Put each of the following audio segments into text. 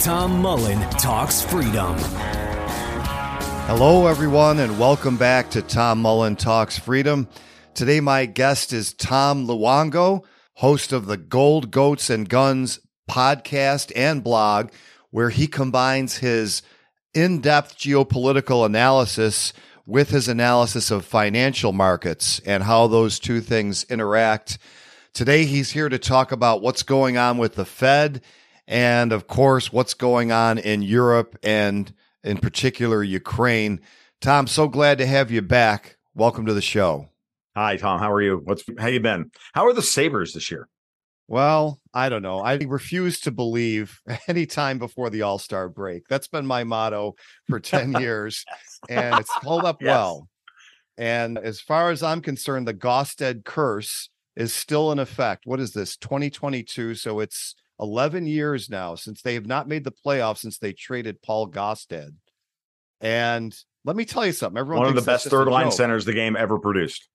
Tom Mullen Talks Freedom. Hello, everyone, and welcome back to Tom Mullen Talks Freedom. Today, my guest is Tom Luongo, host of the Gold Goats and Guns podcast and blog, where he combines his in depth geopolitical analysis with his analysis of financial markets and how those two things interact. Today, he's here to talk about what's going on with the Fed and, of course, what's going on in Europe and, in particular, Ukraine. Tom, so glad to have you back. Welcome to the show. Hi, Tom. How are you? What's how you been? How are the Sabres this year? Well, I don't know. I refuse to believe any time before the All Star break. That's been my motto for 10 years, and it's held up Yes. well. And as far as I'm concerned, the Gaustad curse is still in effect. What is this, 2022? So it's 11 years now since they have not made the playoffs since they traded Paul Gaustad. And let me tell you something. Everyone One of the best third line joke. centers the game ever produced.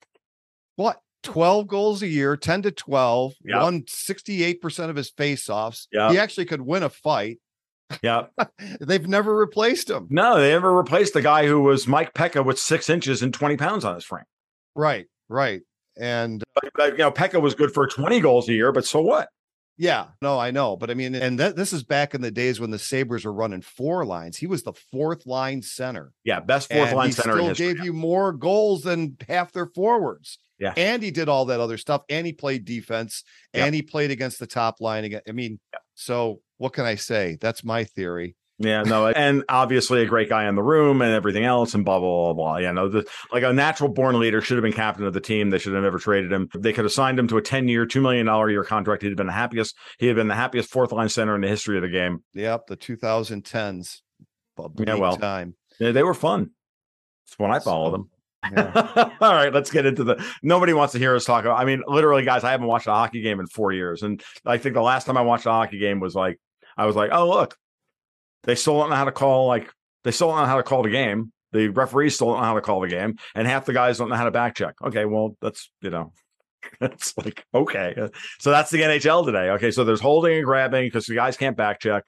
What? 12 goals a year, 10 to 12, Yep. won 68% of his faceoffs. Yep. He actually could win a fight. Yeah. They've never replaced him. No, they never replaced the guy who was Mike Peca with six inches and 20 pounds on his frame. Right, right. And But, but, you know, Peca was good for 20 goals a year, but so what? Yeah, no, I know. But I mean, and that, this is back in the days when the Sabres were running four lines. He was the fourth line center. Yeah, best fourth and line he center still history. gave you more goals than half their forwards. Yeah. And he did all that other stuff. And he played defense. And he played against the top line again. I mean, so what can I say? That's my theory. Yeah, no, and obviously a great guy in the room and everything else, and blah blah blah blah. Yeah, no, the, like a natural born leader should have been captain of the team. They should have never traded him. They could have signed him to a ten year, two million dollar year contract. He'd have been the happiest. He had been the happiest fourth line center in the history of the game. Yep, the 2010s. Yeah, well, time. They, they were fun. That's when I follow So, them. Yeah. All right, let's get into the. Nobody wants to hear us talk about. I mean, literally, guys, I haven't watched a hockey game in four years, and I think the last time I watched a hockey game was like I was like, oh look, they still don't know how to call like they still don't know how to call the game. The referees still don't know how to call the game, and half the guys don't know how to back check. Okay, well, that's you know, it's like okay, so that's the NHL today. Okay, so there's holding and grabbing because the guys can't back check,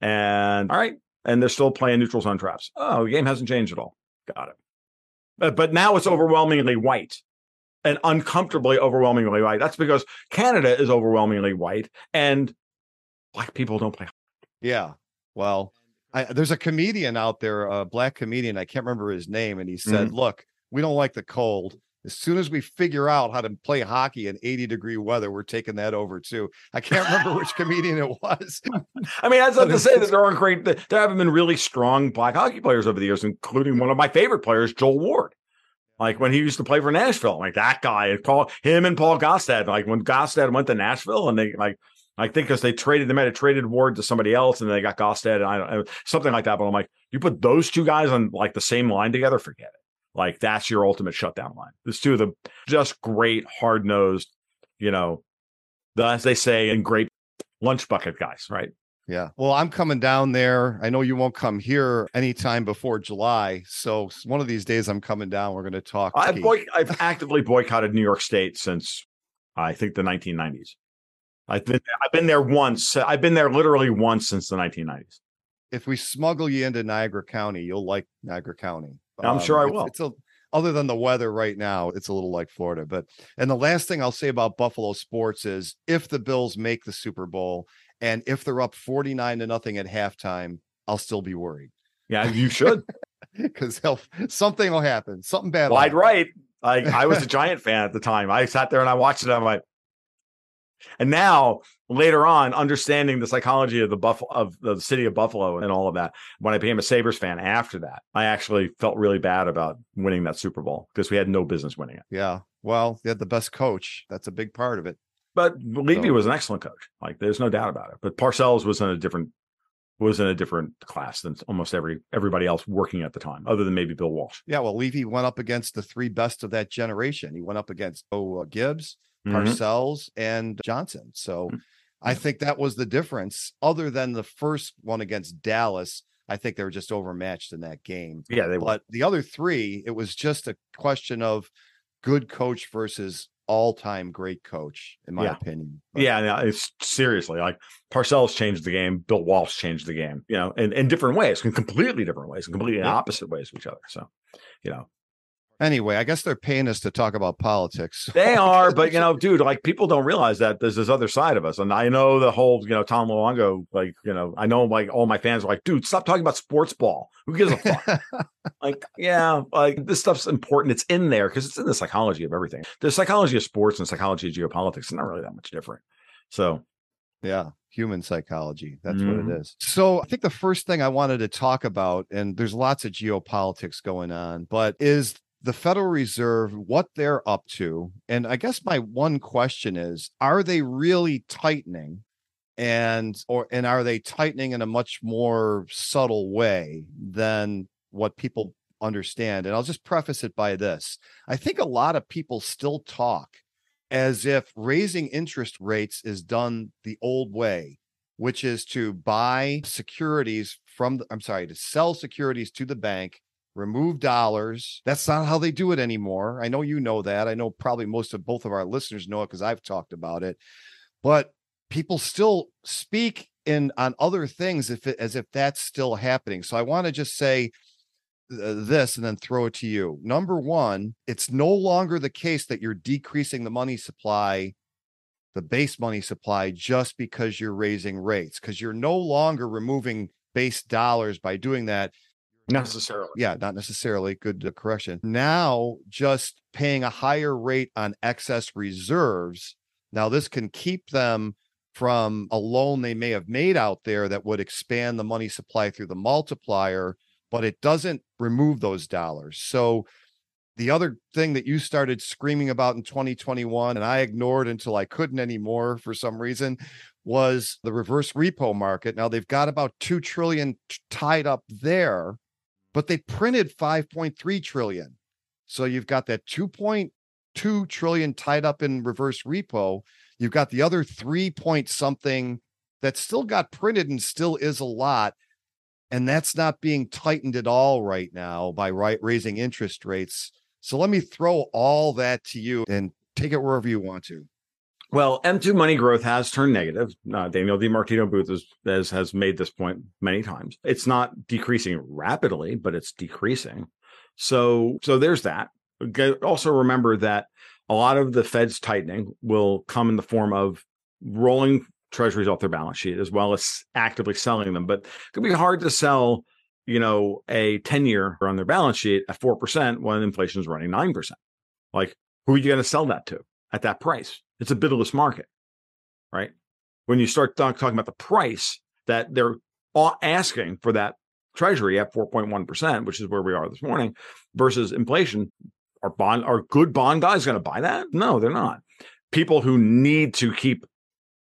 and all right, and they're still playing neutral zone traps. Oh, the game hasn't changed at all. Got it. But, but now it's overwhelmingly white and uncomfortably overwhelmingly white. That's because Canada is overwhelmingly white and black people don't play. Yeah. Well, I, there's a comedian out there, a black comedian. I can't remember his name, and he said, Mm-hmm. "Look, we don't like the cold. As soon as we figure out how to play hockey in 80 degree weather, we're taking that over too." I can't remember which comedian it was. I mean, that's not to say that there aren't great, there haven't been really strong black hockey players over the years, including one of my favorite players, Joel Ward. Like when he used to play for Nashville, like that guy, Paul, him and Paul Gaustad. Like when Gaustad went to Nashville, and they like, I think because they traded, they might have traded Ward to somebody else, and they got Gaustad, and I don't something like that. But I'm like, you put those two guys on like the same line together, forget it. Like that's your ultimate shutdown line. There's two of the just great, hard nosed, you know, the, as they say, and great lunch bucket guys, right? Yeah. Well, I'm coming down there. I know you won't come here anytime before July. So one of these days I'm coming down. We're going to talk. I've, boy- I've actively boycotted New York State since I think the 1990s. I've been I've been there once. Uh, I've been there literally once since the 1990s. If we smuggle you into Niagara County, you'll like Niagara County. I'm um, sure I will. It's a other than the weather right now, it's a little like Florida. But and the last thing I'll say about Buffalo sports is if the Bills make the Super Bowl and if they're up 49 to nothing at halftime, I'll still be worried Yeah, you should. because something will happen. Something bad. Wide happen. right. Like I was a Giant fan at the time. I sat there and I watched it. I'm like, and now later on, understanding the psychology of the Buffalo of the city of Buffalo and all of that, when I became a Sabres fan after that, I actually felt really bad about winning that Super Bowl because we had no business winning it. Yeah. Well, they had the best coach. That's a big part of it. But Levy So- was an excellent coach. Like there's no doubt about it. But Parcells was in a different was in a different class than almost every everybody else working at the time, other than maybe Bill Walsh. Yeah. Well, Levy went up against the three best of that generation. He went up against oh, uh, Gibbs, Mhm. Parcells, and Johnson. So Mm. I think that was the difference. Other than the first one against Dallas, I think they were just overmatched in that game. Yeah, they were. But the other three, it was just a question of good coach versus all-time great coach, in my Yeah. opinion. But- Yeah, no, it's seriously like Parcells changed the game. Bill Walsh changed the game, you know, in, in different ways, in completely different ways, in completely Yeah. opposite ways of each other. So, you know, Anyway, I guess they're paying us to talk about politics. they are, but you know, dude, like people don't realize that there's this other side of us. And I know the whole, you know, Tom Luongo, like, you know, I know like all my fans are like, dude, stop talking about sports ball. Who gives a fuck? like, yeah, like this stuff's important. It's in there because it's in the psychology of everything. The psychology of sports and psychology of geopolitics is not really that much different. So, Yeah, human psychology. That's what Mhm. it is. So I think the first thing I wanted to talk about, and there's lots of geopolitics going on, but is the Federal Reserve, what they're up to. And I guess my one question is, are they really tightening? And or and are they tightening in a much more subtle way than what people understand? And I'll just preface it by this. I think a lot of people still talk as if raising interest rates is done the old way, which is to buy securities from, the, I'm sorry, to sell securities to the bank, remove dollars. That's not how they do it anymore. I know you know that. I know probably most of both of our listeners know it because I've talked about it. But people still speak in on other things if it, as if that's still happening. So I want to just say uh, this and then throw it to you. Number one, it's no longer the case that you're decreasing the money supply, the base money supply, just because you're raising rates, because you're no longer removing base dollars by doing that. Necessarily. Yeah, not necessarily. Good uh, correction. Now, just paying a higher rate on excess reserves. Now, this can keep them from a loan they may have made out there that would expand the money supply through the multiplier, but it doesn't remove those dollars. So, the other thing that you started screaming about in 2021, and I ignored until I couldn't anymore for some reason, was the reverse repo market. Now they've got about 2 trillion tied up there, but they printed 5.3 trillion. So you've got that 2.2 trillion tied up in reverse repo. You've got the other 3 point something that still got printed and still is a lot. And that's not being tightened at all right now by right raising interest rates. So let me throw all that to you and take it wherever you want to. Well, M2 money growth has turned negative. Uh, Danielle DiMartino Booth has, has has made this point many times. It's not decreasing rapidly, but it's decreasing. So so there's that. Also remember that a lot of the Fed's tightening will come in the form of rolling treasuries off their balance sheet as well as actively selling them. But it could be hard to sell, you know, a 10 year on their balance sheet at 4% when inflation is running 9%. Like, who are you going to sell that to at that price? It's a bidless market, right? When you start talk- talking about the price that they're asking for that treasury at 4.1%, which is where we are this morning, versus inflation, are bond are good bond guys going to buy that? No, they're not. People who need to keep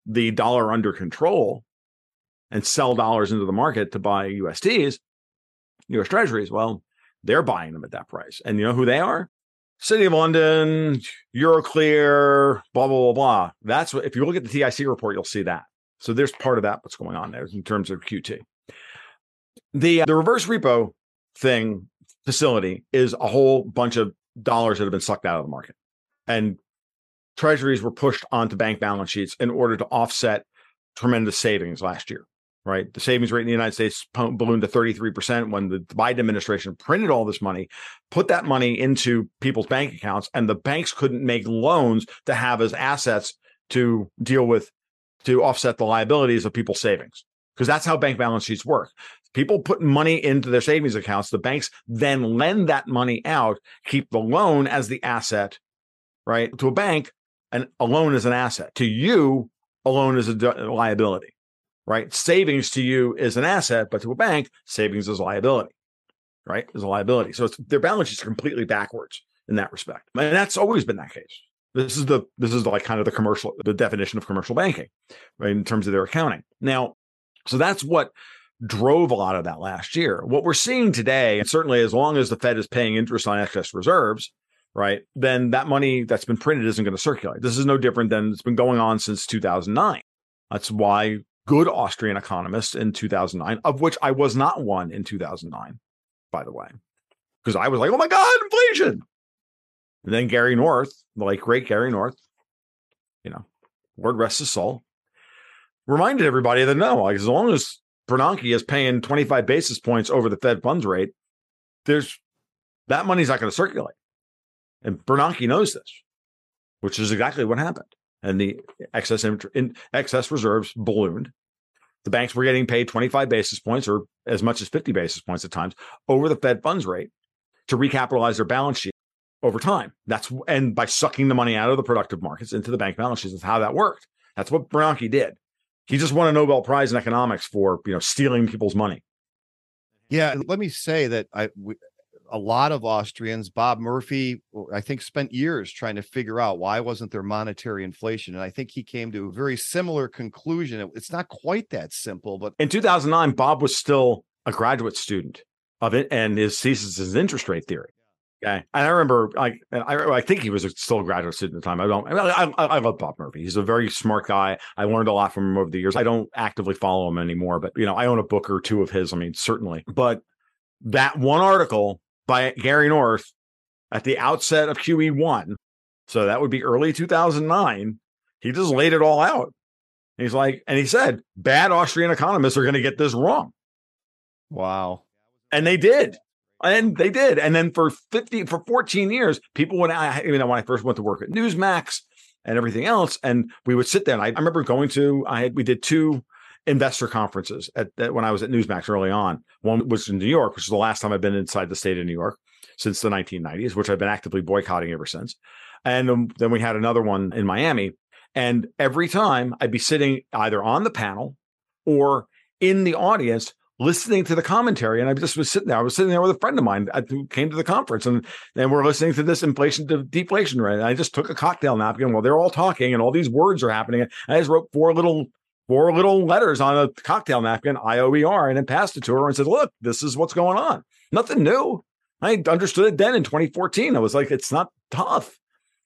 the dollar under control and sell dollars into the market to buy USTs, US treasuries, well, they're buying them at that price. And you know who they are? City of London, Euroclear, blah, blah, blah, blah. That's what, if you look at the TIC report, you'll see that. So there's part of that what's going on there in terms of QT. The uh, the reverse repo thing facility is a whole bunch of dollars that have been sucked out of the market. And treasuries were pushed onto bank balance sheets in order to offset tremendous savings last year, right? The savings rate in the United States ballooned to 33% when the Biden administration printed all this money, put that money into people's bank accounts, and the banks couldn't make loans to have as assets to deal with to offset the liabilities of people's savings because that's how bank balance sheets work. People put money into their savings accounts. The banks then lend that money out, keep the loan as the asset, right? To a bank, and a loan is an asset. To you, a loan is a liability, right? Savings to you is an asset, but to a bank, savings is a liability, right? Is a liability. So their balance sheets are completely backwards in that respect. And that's always been that case. This is the this is like kind of the commercial the definition of commercial banking, right? In terms of their accounting. Now, so that's what drove a lot of that last year. What we're seeing today, and certainly as long as the Fed is paying interest on excess reserves, right, then that money that's been printed isn't going to circulate. This is no different than it's been going on since 2009. That's why good Austrian economists in 2009, of which I was not one in 2009, by the way, because I was like, oh my God, inflation. And then Gary North, late great Gary North, you know, word rest his soul, reminded everybody that no, like as long as Bernanke is paying 25 basis points over the Fed funds rate, there's that money's not going to circulate. And Bernanke knows this, which is exactly what happened. And the excess in, excess reserves ballooned. The banks were getting paid 25 basis points or as much as 50 basis points at times over the Fed funds rate to recapitalize their balance sheet over time. That's and by sucking the money out of the productive markets into the bank balance sheets is how that worked. That's what Bernanke did. He just won a Nobel Prize in economics for you know stealing people's money. Yeah, let me say that I we, a lot of Austrians, Bob Murphy, I think, spent years trying to figure out why wasn't there monetary inflation, and I think he came to a very similar conclusion. It's not quite that simple, but in 2009, Bob was still a graduate student of it, and his thesis is interest rate theory. Okay, and I remember, like, I, I think he was still a graduate student at the time. I don't. I, I, I love Bob Murphy. He's a very smart guy. I learned a lot from him over the years. I don't actively follow him anymore, but you know, I own a book or two of his. I mean, certainly. But that one article by Gary North at the outset of QE one, so that would be early 2009. He just laid it all out. He's like, and he said, bad Austrian economists are going to get this wrong. Wow. And they did. And they did. And then for 50, for 14 years, people would, I, you know, when I first went to work at Newsmax and everything else, and we would sit there. And I, I remember going to, I had, we did two investor conferences at, at, when I was at Newsmax early on. One was in New York, which is the last time I've been inside the state of New York since the 1990s, which I've been actively boycotting ever since. And then we had another one in Miami. And every time I'd be sitting either on the panel or in the audience listening to the commentary. And I just was sitting there. I was sitting there with a friend of mine who came to the conference and, and we're listening to this inflation to deflation rate. And I just took a cocktail napkin while they're all talking and all these words are happening. I just wrote four little four little letters on a cocktail napkin, IOER, and then passed it to her and said, Look, this is what's going on. Nothing new. I understood it then in 2014. I was like, it's not tough.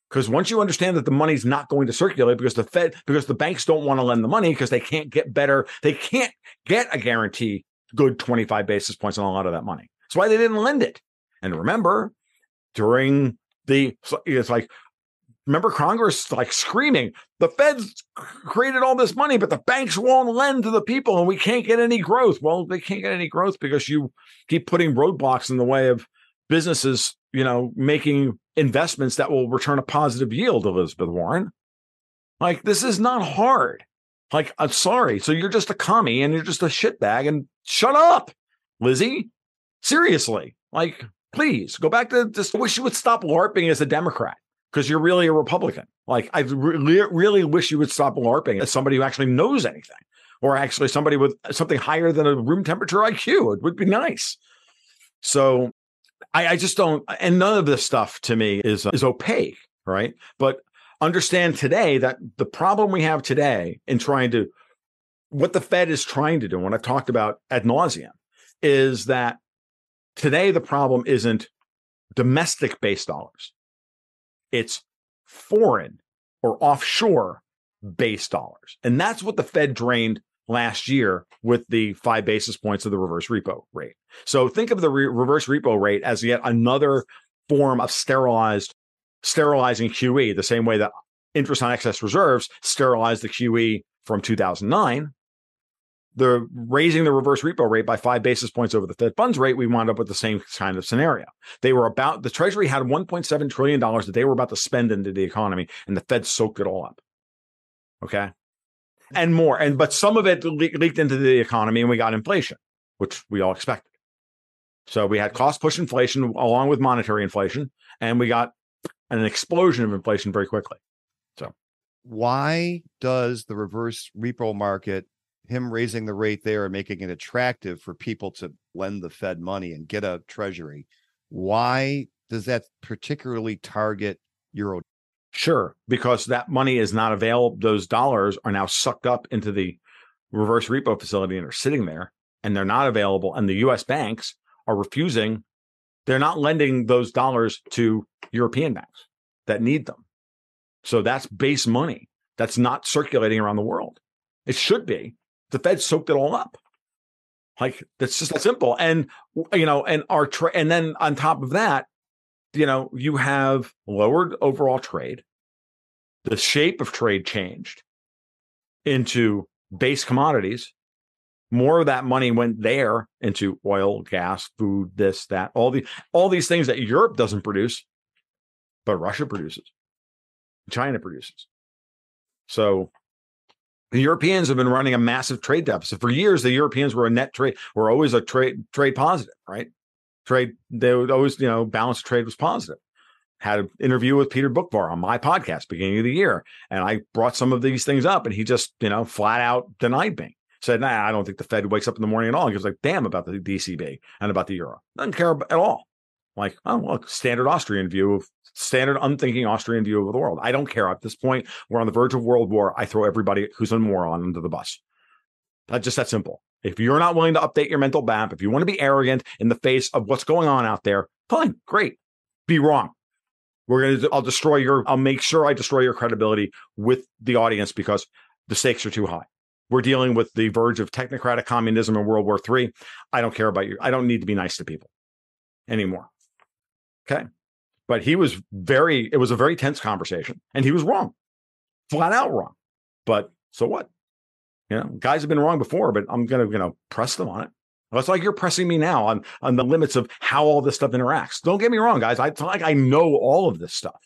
Because once you understand that the money's not going to circulate because the Fed, because the banks don't want to lend the money because they can't get better, they can't get a guarantee good 25 basis points on a lot of that money. That's why they didn't lend it. And remember, during the, it's like, remember Congress like screaming, the Feds created all this money, but the banks won't lend to the people and we can't get any growth. Well, they can't get any growth because you keep putting roadblocks in the way of businesses, you know, making investments that will return a positive yield, Elizabeth Warren. Like, this is not hard. Like, I'm sorry. So you're just a commie and you're just a shitbag and shut up, Lizzie. Seriously. Like, please go back to just wish you would stop LARPing as a Democrat because you're really a Republican. Like, I really, really wish you would stop LARPing as somebody who actually knows anything or actually somebody with something higher than a room temperature IQ. It would be nice. So I, I just don't, and none of this stuff to me is, is opaque, right? But understand today that the problem we have today in trying to what the Fed is trying to do, what I've talked about ad nauseum, is that today the problem isn't domestic based dollars. It's foreign or offshore base dollars. And that's what the Fed drained last year with the five basis points of the reverse repo rate. So think of the re- reverse repo rate as yet another form of sterilized, sterilizing QE, the same way that interest on excess reserves sterilized the QE from 2009. The raising the reverse repo rate by five basis points over the Fed funds rate, we wound up with the same kind of scenario. They were about the Treasury had 1.7 trillion dollars that they were about to spend into the economy, and the Fed soaked it all up. Okay, and more, and but some of it le- leaked into the economy, and we got inflation, which we all expected. So we had cost push inflation along with monetary inflation, and we got an explosion of inflation very quickly. So Why does the reverse repo market, him raising the rate there and making it attractive for people to lend the Fed money and get a treasury, why does that particularly target euro? Sure, because that money is not available. Those dollars are now sucked up into the reverse repo facility and are sitting there, and they're not available. And the U.S. banks are refusing. They're not lending those dollars to European banks that need them. So that's base money that's not circulating around the world. It should be. The Fed soaked it all up. Like that's just simple. And you know, and our tra- and then on top of that, you know, you have lowered overall trade. The shape of trade changed into base commodities. More of that money went there into oil, gas, food, this, that, all the all these things that Europe doesn't produce, but Russia produces, China produces. So the Europeans have been running a massive trade deficit for years. The Europeans were a net trade, were always a trade trade positive, right? Trade they would always, you know, balance trade was positive. Had an interview with Peter Boockvar on my podcast beginning of the year, and I brought some of these things up, and he just, you know, flat out denied me. Said, "Nah, I don't think the Fed wakes up in the morning at all." He was like, "Damn about the ECB and about the euro. Doesn't care at all." Like, oh, look, standard Austrian view of standard unthinking Austrian view of the world. I don't care at this point. We're on the verge of world war. I throw everybody who's a moron under the bus. That's just that simple. If you're not willing to update your mental map, if you want to be arrogant in the face of what's going on out there, fine, great. Be wrong. We're gonna. I'll destroy your. I'll make sure I destroy your credibility with the audience because the stakes are too high. We're dealing with the verge of technocratic communism in World War III. I don't care about you. I don't need to be nice to people anymore. Okay. But he was very, it was a very tense conversation and he was wrong, flat out wrong. But so what? You know, guys have been wrong before, but I'm going to, you know, press them on it. It's like you're pressing me now on, on the limits of how all this stuff interacts. Don't get me wrong, guys. I, like I know all of this stuff,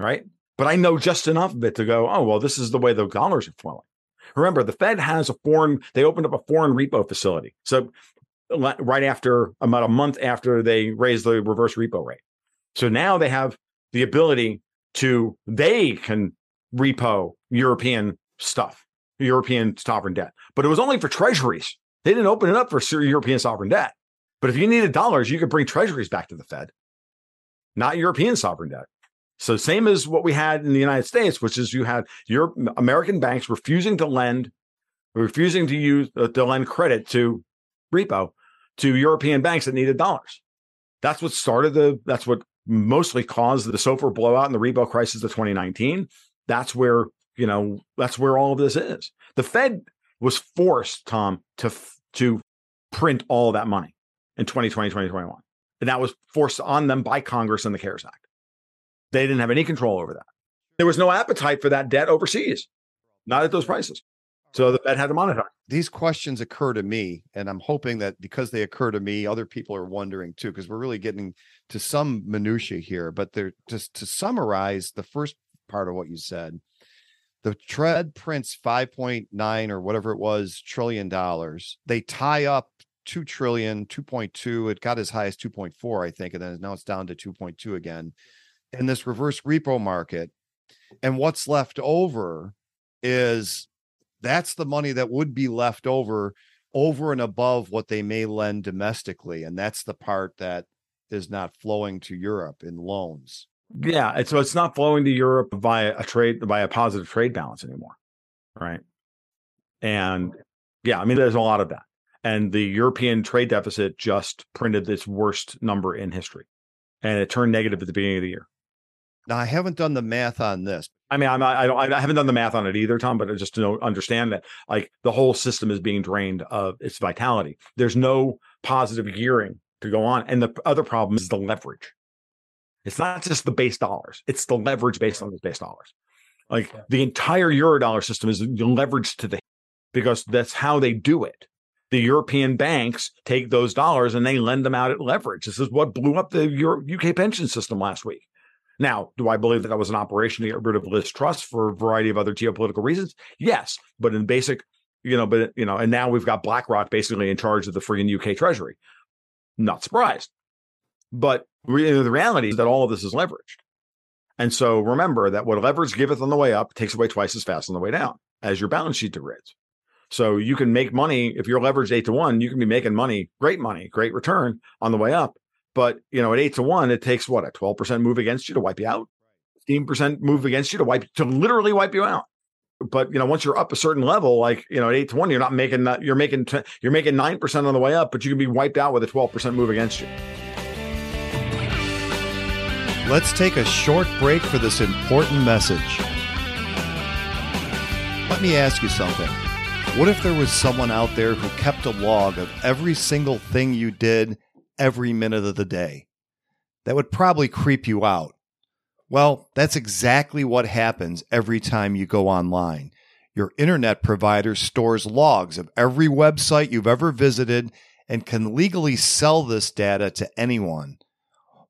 right? But I know just enough of it to go, oh, well, this is the way the dollars are flowing. Remember, the Fed has a foreign, they opened up a foreign repo facility. So right after about a month after they raised the reverse repo rate. So now they have the ability to, they can repo European stuff, European sovereign debt. But it was only for treasuries. They didn't open it up for European sovereign debt. But if you needed dollars, you could bring treasuries back to the Fed, not European sovereign debt. So same as what we had in the United States, which is you had Europe, American banks refusing to lend, refusing to use uh, to lend credit to repo to European banks that needed dollars. That's what started the. That's what mostly caused the SOFR blowout and the repo crisis of 2019. That's where you know that's where all of this is. The Fed was forced, Tom, to to print all that money in 2020, 2021, and that was forced on them by Congress and the CARES Act. They didn't have any control over that. There was no appetite for that debt overseas, not at those prices. So the Fed had to monitor. These questions occur to me, and I'm hoping that because they occur to me, other people are wondering too, because we're really getting to some minutia here. But they're just to summarize the first part of what you said. The Fed prints 5.9 or whatever it was trillion dollars. They tie up 2 trillion, 2.2. It got as high as 2.4, I think, and then now it's down to 2.2 again in this reverse repo market. And what's left over is that's the money that would be left over over and above what they may lend domestically. And that's the part that is not flowing to Europe in loans. Yeah. So it's not flowing to Europe via a trade, by a positive trade balance anymore. Right. And yeah, I mean, there's a lot of that. And the European trade deficit just printed its worst number in history. And it turned negative at the beginning of the year. Now, I haven't done the math on this. I mean, I'm not, I don't, I haven't done the math on it either, Tom, but just to know, understand that like the whole system is being drained of its vitality. There's no positive gearing to go on. And the other problem is the leverage. It's not just the base dollars, it's the leverage based on those base dollars. Like the entire Eurodollar system is leveraged to the because that's how they do it. The European banks take those dollars and they lend them out at leverage. This is what blew up the Euro- UK pension system last week. Now, do I believe that that was an operation to get rid of Liz for a variety of other geopolitical reasons? Yes, but in basic, you know, but you know, and now we've got BlackRock basically in charge of the freaking UK Treasury. Not surprised, but re- the reality is that all of this is leveraged. And so remember that what leverage giveth on the way up takes away twice as fast on the way down as your balance sheet degrades. So you can make money if you're leveraged eight to one, you can be making money, great money, great return on the way up. But you know, at eight to one, it takes what a 12% move against you to wipe you out, 15% move against you to wipe to literally wipe you out. But you know, once you're up a certain level, like you know, at eight to one, you're not making that. You're making t- you're making nine percent on the way up, but you can be wiped out with a 12% move against you. Let's take a short break for this important message. Let me ask you something. What if there was someone out there who kept a log of every single thing you did every minute of the day? That would probably creep you out. Well, that's exactly what happens every time you go online. Your internet provider stores logs of every website you've ever visited and can legally sell this data to anyone.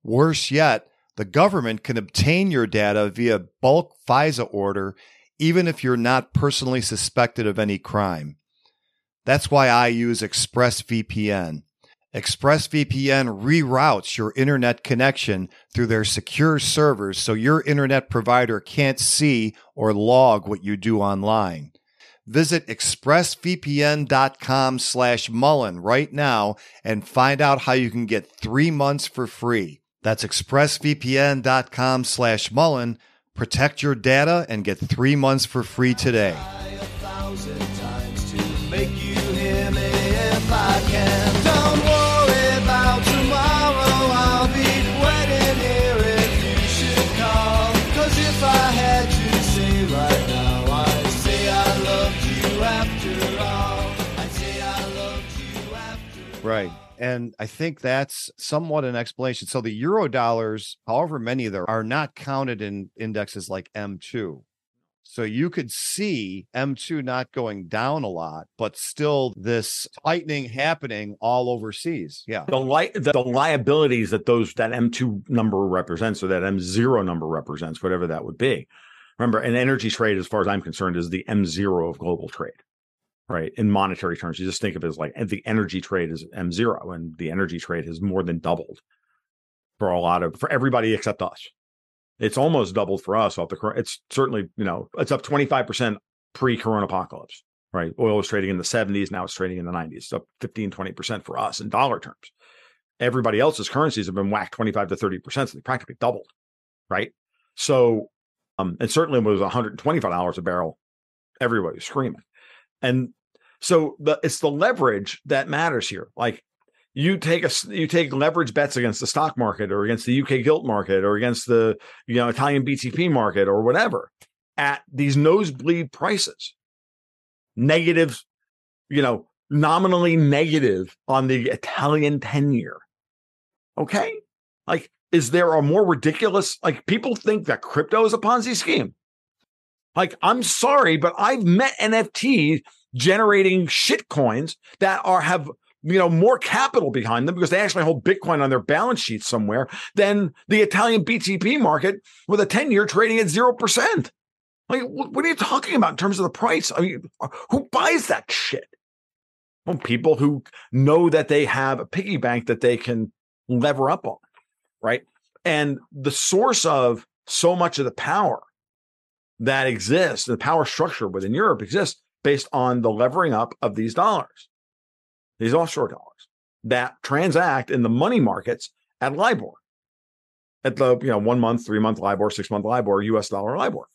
Worse yet, the government can obtain your data via bulk FISA order, even if you're not personally suspected of any crime. That's why I use ExpressVPN. ExpressVPN reroutes your internet connection through their secure servers so your internet provider can't see or log what you do online. Visit expressvpn.com slash Mullen right now and find out how you can get three months for free. That's expressvpn.com slash Mullen. Protect your data and get three months for free today. Right. And I think that's somewhat an explanation. So the euro dollars, however many there are, not counted in indexes like M2. So you could see M2 not going down a lot, but still this tightening happening all overseas. Yeah. the li- the, the liabilities that those that M2 number represents or that M0 number represents, whatever that would be. Remember, an energy trade, as far as I'm concerned, is the M0 of global trade, right? In monetary terms, you just think of it as like the energy trade is M0, and the energy trade has more than doubled for a lot of for everybody except us. It's almost doubled for us off the cor- it's certainly, you know, it's up 25% pre-corona apocalypse, right? Oil was trading in the 70s, now it's trading in the 90s. It's up 15, 20% for us in dollar terms. Everybody else's currencies have been whacked 25 to 30%, so they practically doubled, right? So, um, and certainly it was $125 a barrel. Everybody was screaming. And so the it's the leverage that matters here. Like you take a you take leverage bets against the stock market or against the UK gilt market or against the you know Italian BTP market or whatever at these nosebleed prices. Negative, you know, nominally negative on the Italian 10 year. Okay? Like is there a more ridiculous like people think that crypto is a Ponzi scheme? Like I'm sorry, but I've met NFTs generating shit coins that are have you know more capital behind them because they actually hold Bitcoin on their balance sheet somewhere than the Italian BTP market with a 10 year trading at zero percent. Like, what are you talking about in terms of the price? I mean, uh, who buys that shit? Well, people who know that they have a piggy bank that they can lever up on, right? And the source of so much of the power that exists, the power structure within Europe exists based on the levering up of these dollars, these offshore dollars that transact in the money markets at LIBOR, at the you know one month, three month LIBOR, six month LIBOR, U.S. dollar LIBOR.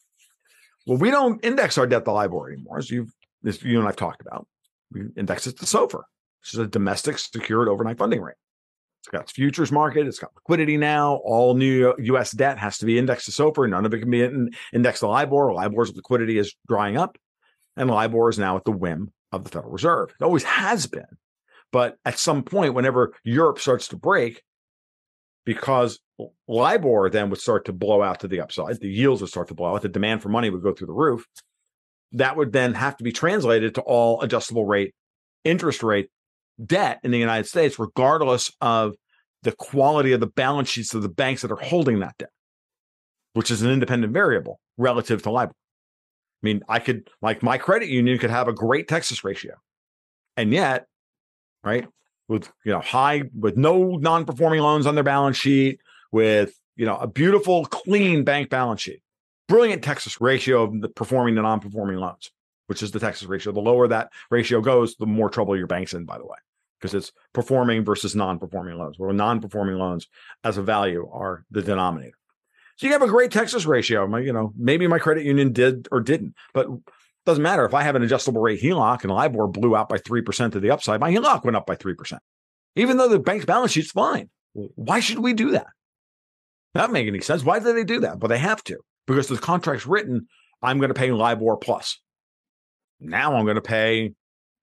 Well, we don't index our debt to LIBOR anymore, as you've as you and I've talked about. We index it to SOFR, which is a domestic secured overnight funding rate. It's got futures market. It's got liquidity now. All new U.S. debt has to be indexed to SOFR. None of it can be indexed to LIBOR. LIBOR's liquidity is drying up, and LIBOR is now at the whim of the Federal Reserve. It always has been. But at some point, whenever Europe starts to break, because LIBOR then would start to blow out to the upside, the yields would start to blow out, the demand for money would go through the roof. That would then have to be translated to all adjustable rate interest rate debt in the United States, regardless of the quality of the balance sheets of the banks that are holding that debt, which is an independent variable relative to LIBOR. I mean, I could, like my credit union could have a great Texas ratio. And yet, right, with, you know, high, with no non performing loans on their balance sheet, with, you know, a beautiful, clean bank balance sheet, brilliant Texas ratio of the performing to non performing loans, which is the Texas ratio. The lower that ratio goes, the more trouble your bank's in, by the way because it's performing versus non-performing loans. Where non-performing loans as a value are the denominator. So you have a great Texas ratio. My, you know, maybe my credit union did or didn't, but doesn't matter. If I have an adjustable rate HELOC and LIBOR blew out by three percent to the upside, my HELOC went up by three percent, even though the bank's balance sheet's fine. Why should we do that? That make any sense. Why do they do that? But they have to because the contract's written. I'm going to pay LIBOR plus. Now I'm going to pay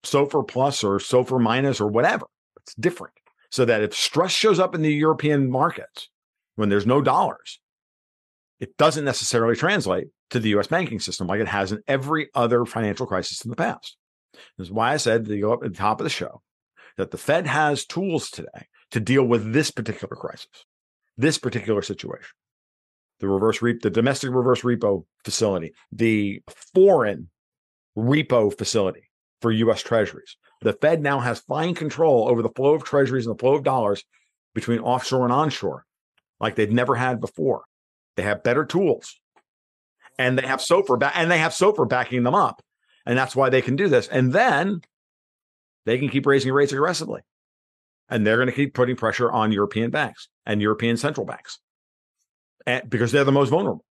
SOFR plus or SOFR minus or whatever. It's different. So that if stress shows up in the European markets when there's no dollars, it doesn't necessarily translate to the US banking system like it has in every other financial crisis in the past. This is why I said to go up at the top of the show that the Fed has tools today to deal with this particular crisis, this particular situation. The reverse repo, the domestic reverse repo facility, the foreign repo facility, for US treasuries. The Fed now has fine control over the flow of treasuries and the flow of dollars between offshore and onshore, like they've never had before. They have better tools. And they have SOFR ba- and they have SOFR backing them up. And that's why they can do this. And then they can keep raising rates aggressively. And they're going to keep putting pressure on European banks and European central banks and, because they're the most vulnerable.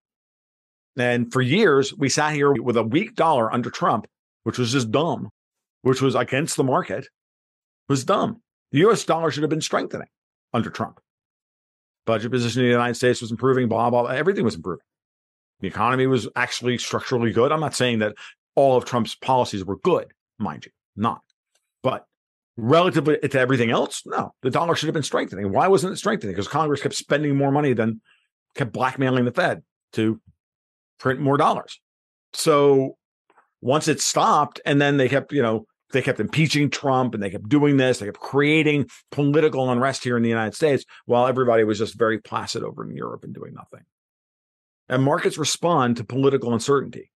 And for years, we sat here with a weak dollar under Trump, which was just dumb which was against the market, was dumb. The US dollar should have been strengthening under Trump. Budget position in the United States was improving, blah, blah, blah. Everything was improving. The economy was actually structurally good. I'm not saying that all of Trump's policies were good, mind you, not. But relatively to everything else, no, the dollar should have been strengthening. Why wasn't it strengthening? Because Congress kept spending more money than kept blackmailing the Fed to print more dollars. So once it stopped, and then they kept, you know, they kept impeaching Trump and they kept doing this. They kept creating political unrest here in the United States while everybody was just very placid over in Europe and doing nothing. And markets respond to political uncertainty.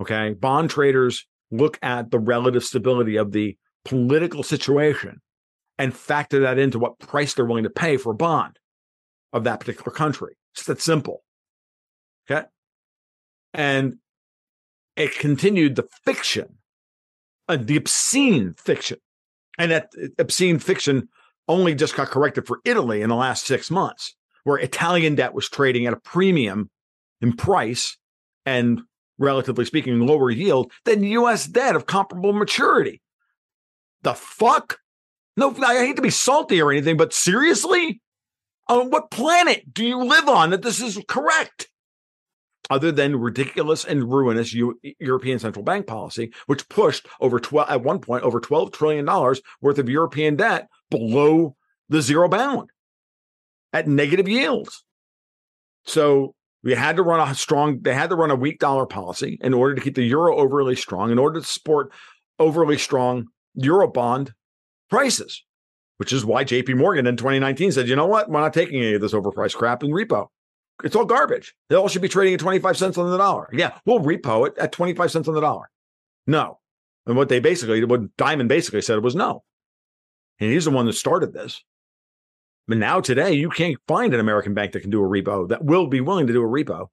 Okay. Bond traders look at the relative stability of the political situation and factor that into what price they're willing to pay for a bond of that particular country. It's that simple. Okay. And it continued the fiction uh, the obscene fiction. And that uh, obscene fiction only just got corrected for Italy in the last six months, where Italian debt was trading at a premium in price and, relatively speaking, lower yield than US debt of comparable maturity. The fuck? No, I hate to be salty or anything, but seriously? On what planet do you live on that this is correct? Other than ridiculous and ruinous U- European central bank policy, which pushed over 12 at one point over 12 trillion dollars worth of European debt below the zero bound at negative yields. So we had to run a strong, they had to run a weak dollar policy in order to keep the euro overly strong, in order to support overly strong euro bond prices, which is why JP Morgan in 2019 said, you know what? We're not taking any of this overpriced crap in repo. It's all garbage. They all should be trading at 25 cents on the dollar. Yeah, we'll repo it at 25 cents on the dollar. No. And what they basically, what Dimon basically said was no. And he's the one that started this. But now today, you can't find an American bank that can do a repo that will be willing to do a repo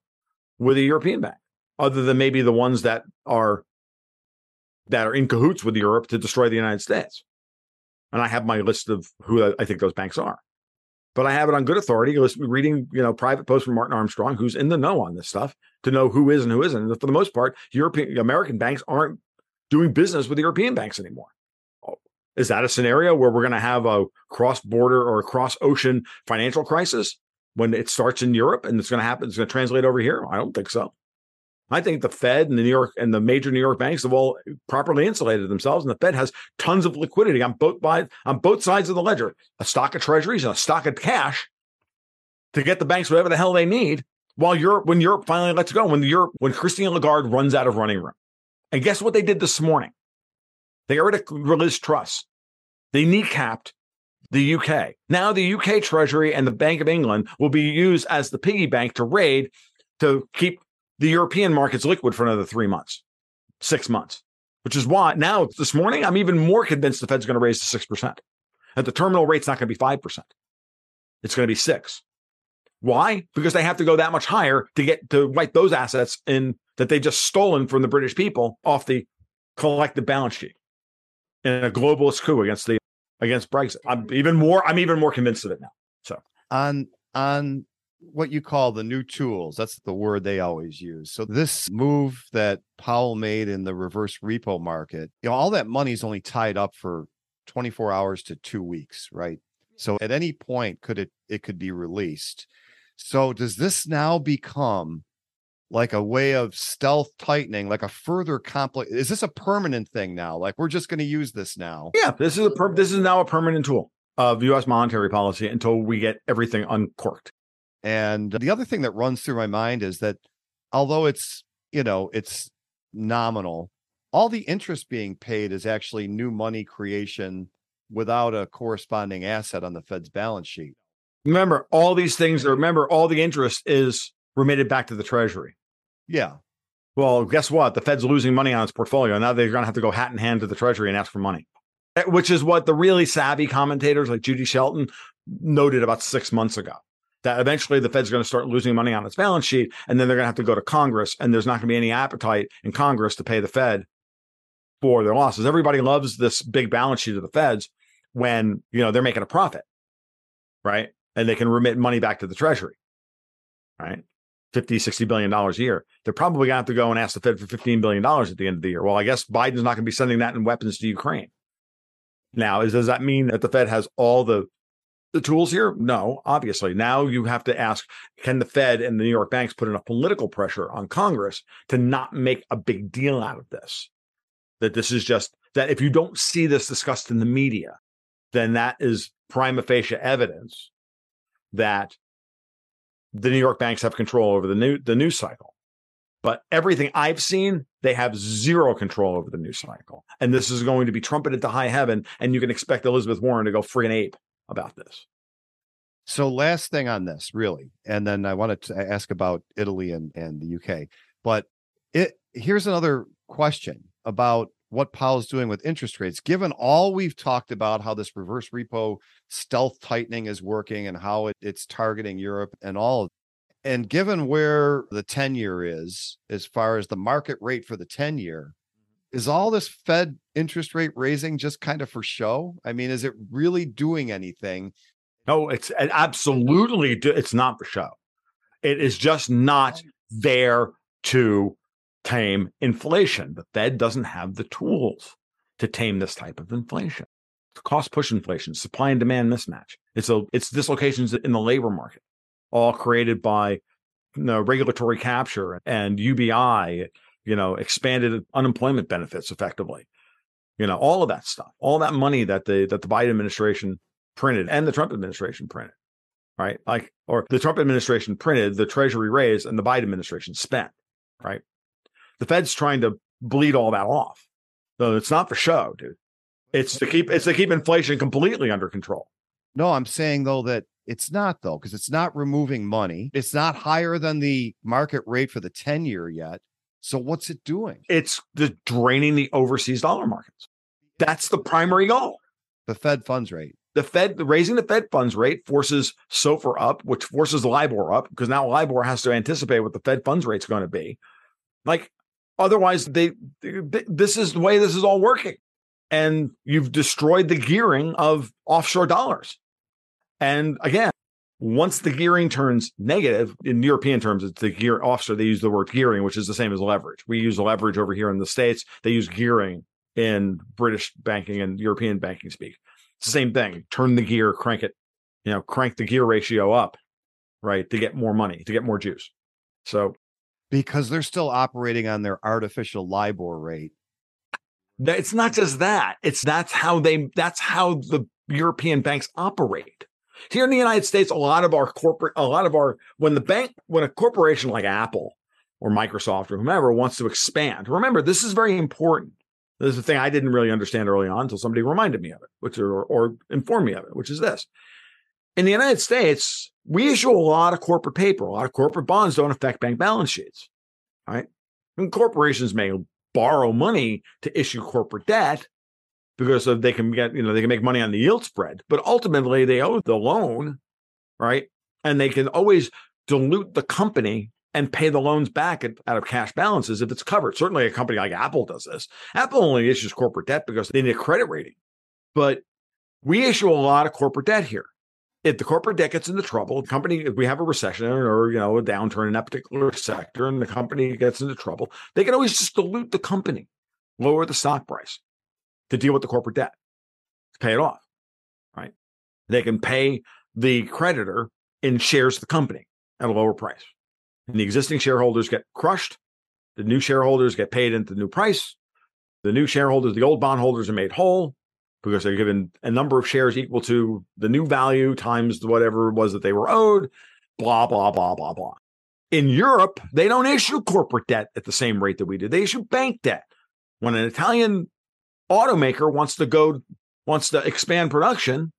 with a European bank, other than maybe the ones that are that are in cahoots with Europe to destroy the United States. And I have my list of who I think those banks are but I have it on good authority, reading you know private posts from Martin Armstrong, who's in the know on this stuff, to know who is and who isn't. And for the most part, European American banks aren't doing business with European banks anymore. Oh, is that a scenario where we're going to have a cross border or a cross ocean financial crisis when it starts in Europe and it's going to happen? It's going to translate over here? I don't think so. I think the Fed and the New York and the major New York banks have all properly insulated themselves, and the Fed has tons of liquidity on both by, on both sides of the ledger, a stock of treasuries and a stock of cash to get the banks whatever the hell they need. While Europe, when Europe finally lets go, when Europe, when Christine Lagarde runs out of running room, and guess what they did this morning? They of Liz Truss. They kneecapped the UK. Now the UK Treasury and the Bank of England will be used as the piggy bank to raid to keep the European markets liquid for another three months, six months, which is why now this morning I'm even more convinced the Fed's going to raise to 6%. That the terminal rate's not going to be 5%. It's going to be six. Why? Because they have to go that much higher to get to wipe those assets in that they just stolen from the British people off the collective balance sheet in a globalist coup against the against Brexit. I'm even more I'm even more convinced of it now. So on on what you call the new tools. That's the word they always use. So this move that Powell made in the reverse repo market, you know, all that money is only tied up for 24 hours to 2 weeks, right? So at any point could it it could be released. So does this now become like a way of stealth tightening, like a further complex? Is this a permanent thing now? Like we're just going to use this now? yeah, this is a per- this is now a permanent tool of US monetary policy until we get everything uncorked. And the other thing that runs through my mind is that although it's, you know, it's nominal, all the interest being paid is actually new money creation without a corresponding asset on the Fed's balance sheet. Remember, all these things, remember, all the interest is remitted back to the Treasury. Yeah. Well, guess what? The Fed's losing money on its portfolio. Now they're going to have to go hat in hand to the Treasury and ask for money, Eh, which is what the really savvy commentators like Judy Shelton noted about six months ago. That eventually the Fed's going to start losing money on its balance sheet, and then they're going to have to go to Congress, and there's not going to be any appetite in Congress to pay the Fed for their losses. Everybody loves this big balance sheet of the Feds when you know they're making a profit, right? And they can remit money back to the Treasury, right? 50, 60 billion dollars a year. They're probably gonna have to go and ask the Fed for 15 billion dollars at the end of the year. Well, I guess Biden's not gonna be sending that in weapons to Ukraine. Now, is, does that mean that the Fed has all the the tools here? No, obviously. Now you have to ask, can the Fed and the New York banks put enough political pressure on Congress to not make a big deal out of this? That this is just that if you don't see this discussed in the media, then that is prima facie evidence that the New York banks have control over the new the news cycle. But everything I've seen, they have zero control over the news cycle. And this is going to be trumpeted to high heaven. And you can expect Elizabeth Warren to go friggin' ape about this. So last thing on this, really, and then I wanted to ask about Italy and, and the UK. But it here's another question about what Powell's doing with interest rates. Given all we've talked about, how this reverse repo stealth tightening is working and how it, it's targeting Europe and all and given where the 10 year is as far as the market rate for the 10 year is all this fed interest rate raising just kind of for show i mean is it really doing anything No, it's it absolutely it's not for show. It is just not there to tame inflation. The Fed doesn't have the tools to tame this type of inflation. It's cost push inflation, supply and demand mismatch. It's a it's dislocations in the labor market, all created by you know, regulatory capture and UBI, you know, expanded unemployment benefits effectively. You know, all of that stuff, all that money that the that the Biden administration printed and the Trump administration printed, right? Like, or the Trump administration printed, the Treasury raised, and the Biden administration spent, right? The Fed's trying to bleed all that off. So it's not for show, dude. It's to keep it's to keep inflation completely under control. no i'm saying though that it's not though because it's not removing money it's not higher than the market rate for the 10 year yet so what's it doing It's the draining the overseas dollar markets. That's the primary goal. the fed funds rate the Fed raising the Fed funds rate forces SOFR up, which forces LIBOR up because now LIBOR has to anticipate what the Fed funds rate's going to be. Like otherwise, they, they this is the way this is all working, and you've destroyed the gearing of offshore dollars. And again, once the gearing turns negative in European terms, it's the gear officer, They use the word gearing, which is the same as leverage. We use leverage over here in the states. They use gearing in British banking and European banking speak. It's the same thing. Turn the gear, crank it, you know, crank the gear ratio up, right, to get more money, to get more juice. So because they're still operating on their artificial LIBOR rate. it's not just that. It's that's how they that's how the European banks operate. Here in the United States, a lot of our corporate, a lot of our when the bank, when a corporation like Apple or Microsoft or whomever wants to expand, remember this is very important. This is the thing I didn't really understand early on until somebody reminded me of it, which or, or informed me of it, which is this. In the United States, we issue a lot of corporate paper. A lot of corporate bonds don't affect bank balance sheets. Right? And corporations may borrow money to issue corporate debt because they can get, you know, they can make money on the yield spread, but ultimately they owe the loan, right? And they can always dilute the company and pay the loans back at, out of cash balances if it's covered. Certainly a company like Apple does this. Apple only issues corporate debt because they need a credit rating. But we issue a lot of corporate debt here. If the corporate debt gets into trouble, the company, if we have a recession or you know a downturn in that particular sector, and the company gets into trouble, they can always just dilute the company, lower the stock price to deal with the corporate debt, to pay it off. Right? They can pay the creditor in shares of the company at a lower price. And the existing shareholders get crushed. The new shareholders get paid into the new price. The new shareholders, the old bondholders are made whole because they're given a number of shares equal to the new value times whatever it was that they were owed, blah, blah, blah, blah, blah. In Europe, they don't issue corporate debt at the same rate that we do. They issue bank debt. When an Italian automaker wants to go, wants to expand production,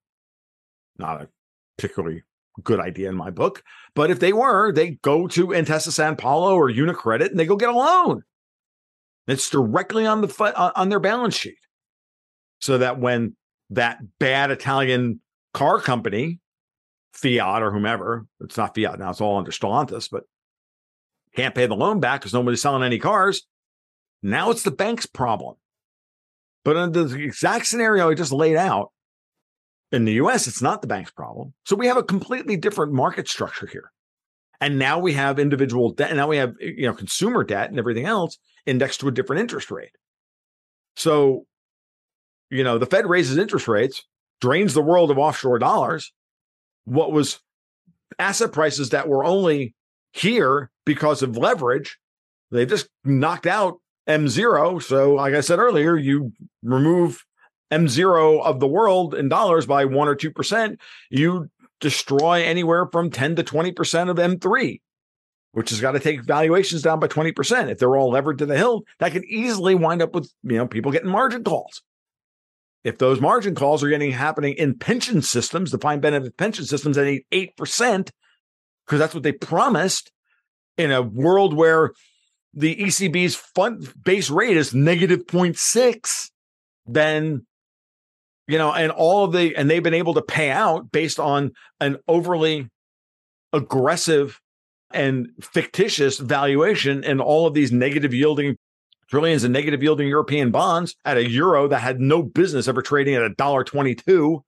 not a particularly good idea in my book, but if they were, they go to Intesa Sanpaolo or Unicredit and they go get a loan. It's directly on the on uh, on their balance sheet so that when that bad Italian car company, Fiat or whomever, it's not Fiat now, it's all under Stellantis, but can't pay the loan back because nobody's selling any cars. Now it's the bank's problem. But in the exact scenario I just laid out, in the US, it's not the bank's problem. So we have a completely different market structure here. And now we have individual debt, and now we have you know consumer debt and everything else indexed to a different interest rate. So you know, the Fed raises interest rates, drains the world of offshore dollars. What was asset prices that were only here because of leverage, they just knocked out M0. So, like I said earlier, you remove M0 of the world in dollars by one or 2%, you destroy anywhere from 10 to 20% of M3, which has got to take valuations down by 20%. If they're all levered to the hill, that could easily wind up with, you know, people getting margin calls if those margin calls are getting happening in pension systems, defined benefit pension systems at eight percent, because that's what they promised in a world where the ECB's fund base rate is negative 0.6, then you know, and all of the and they've been able to pay out based on an overly aggressive and fictitious valuation and all of these negative yielding trillions of negative yielding European bonds at a euro that had no business ever trading at a dollar twenty-two,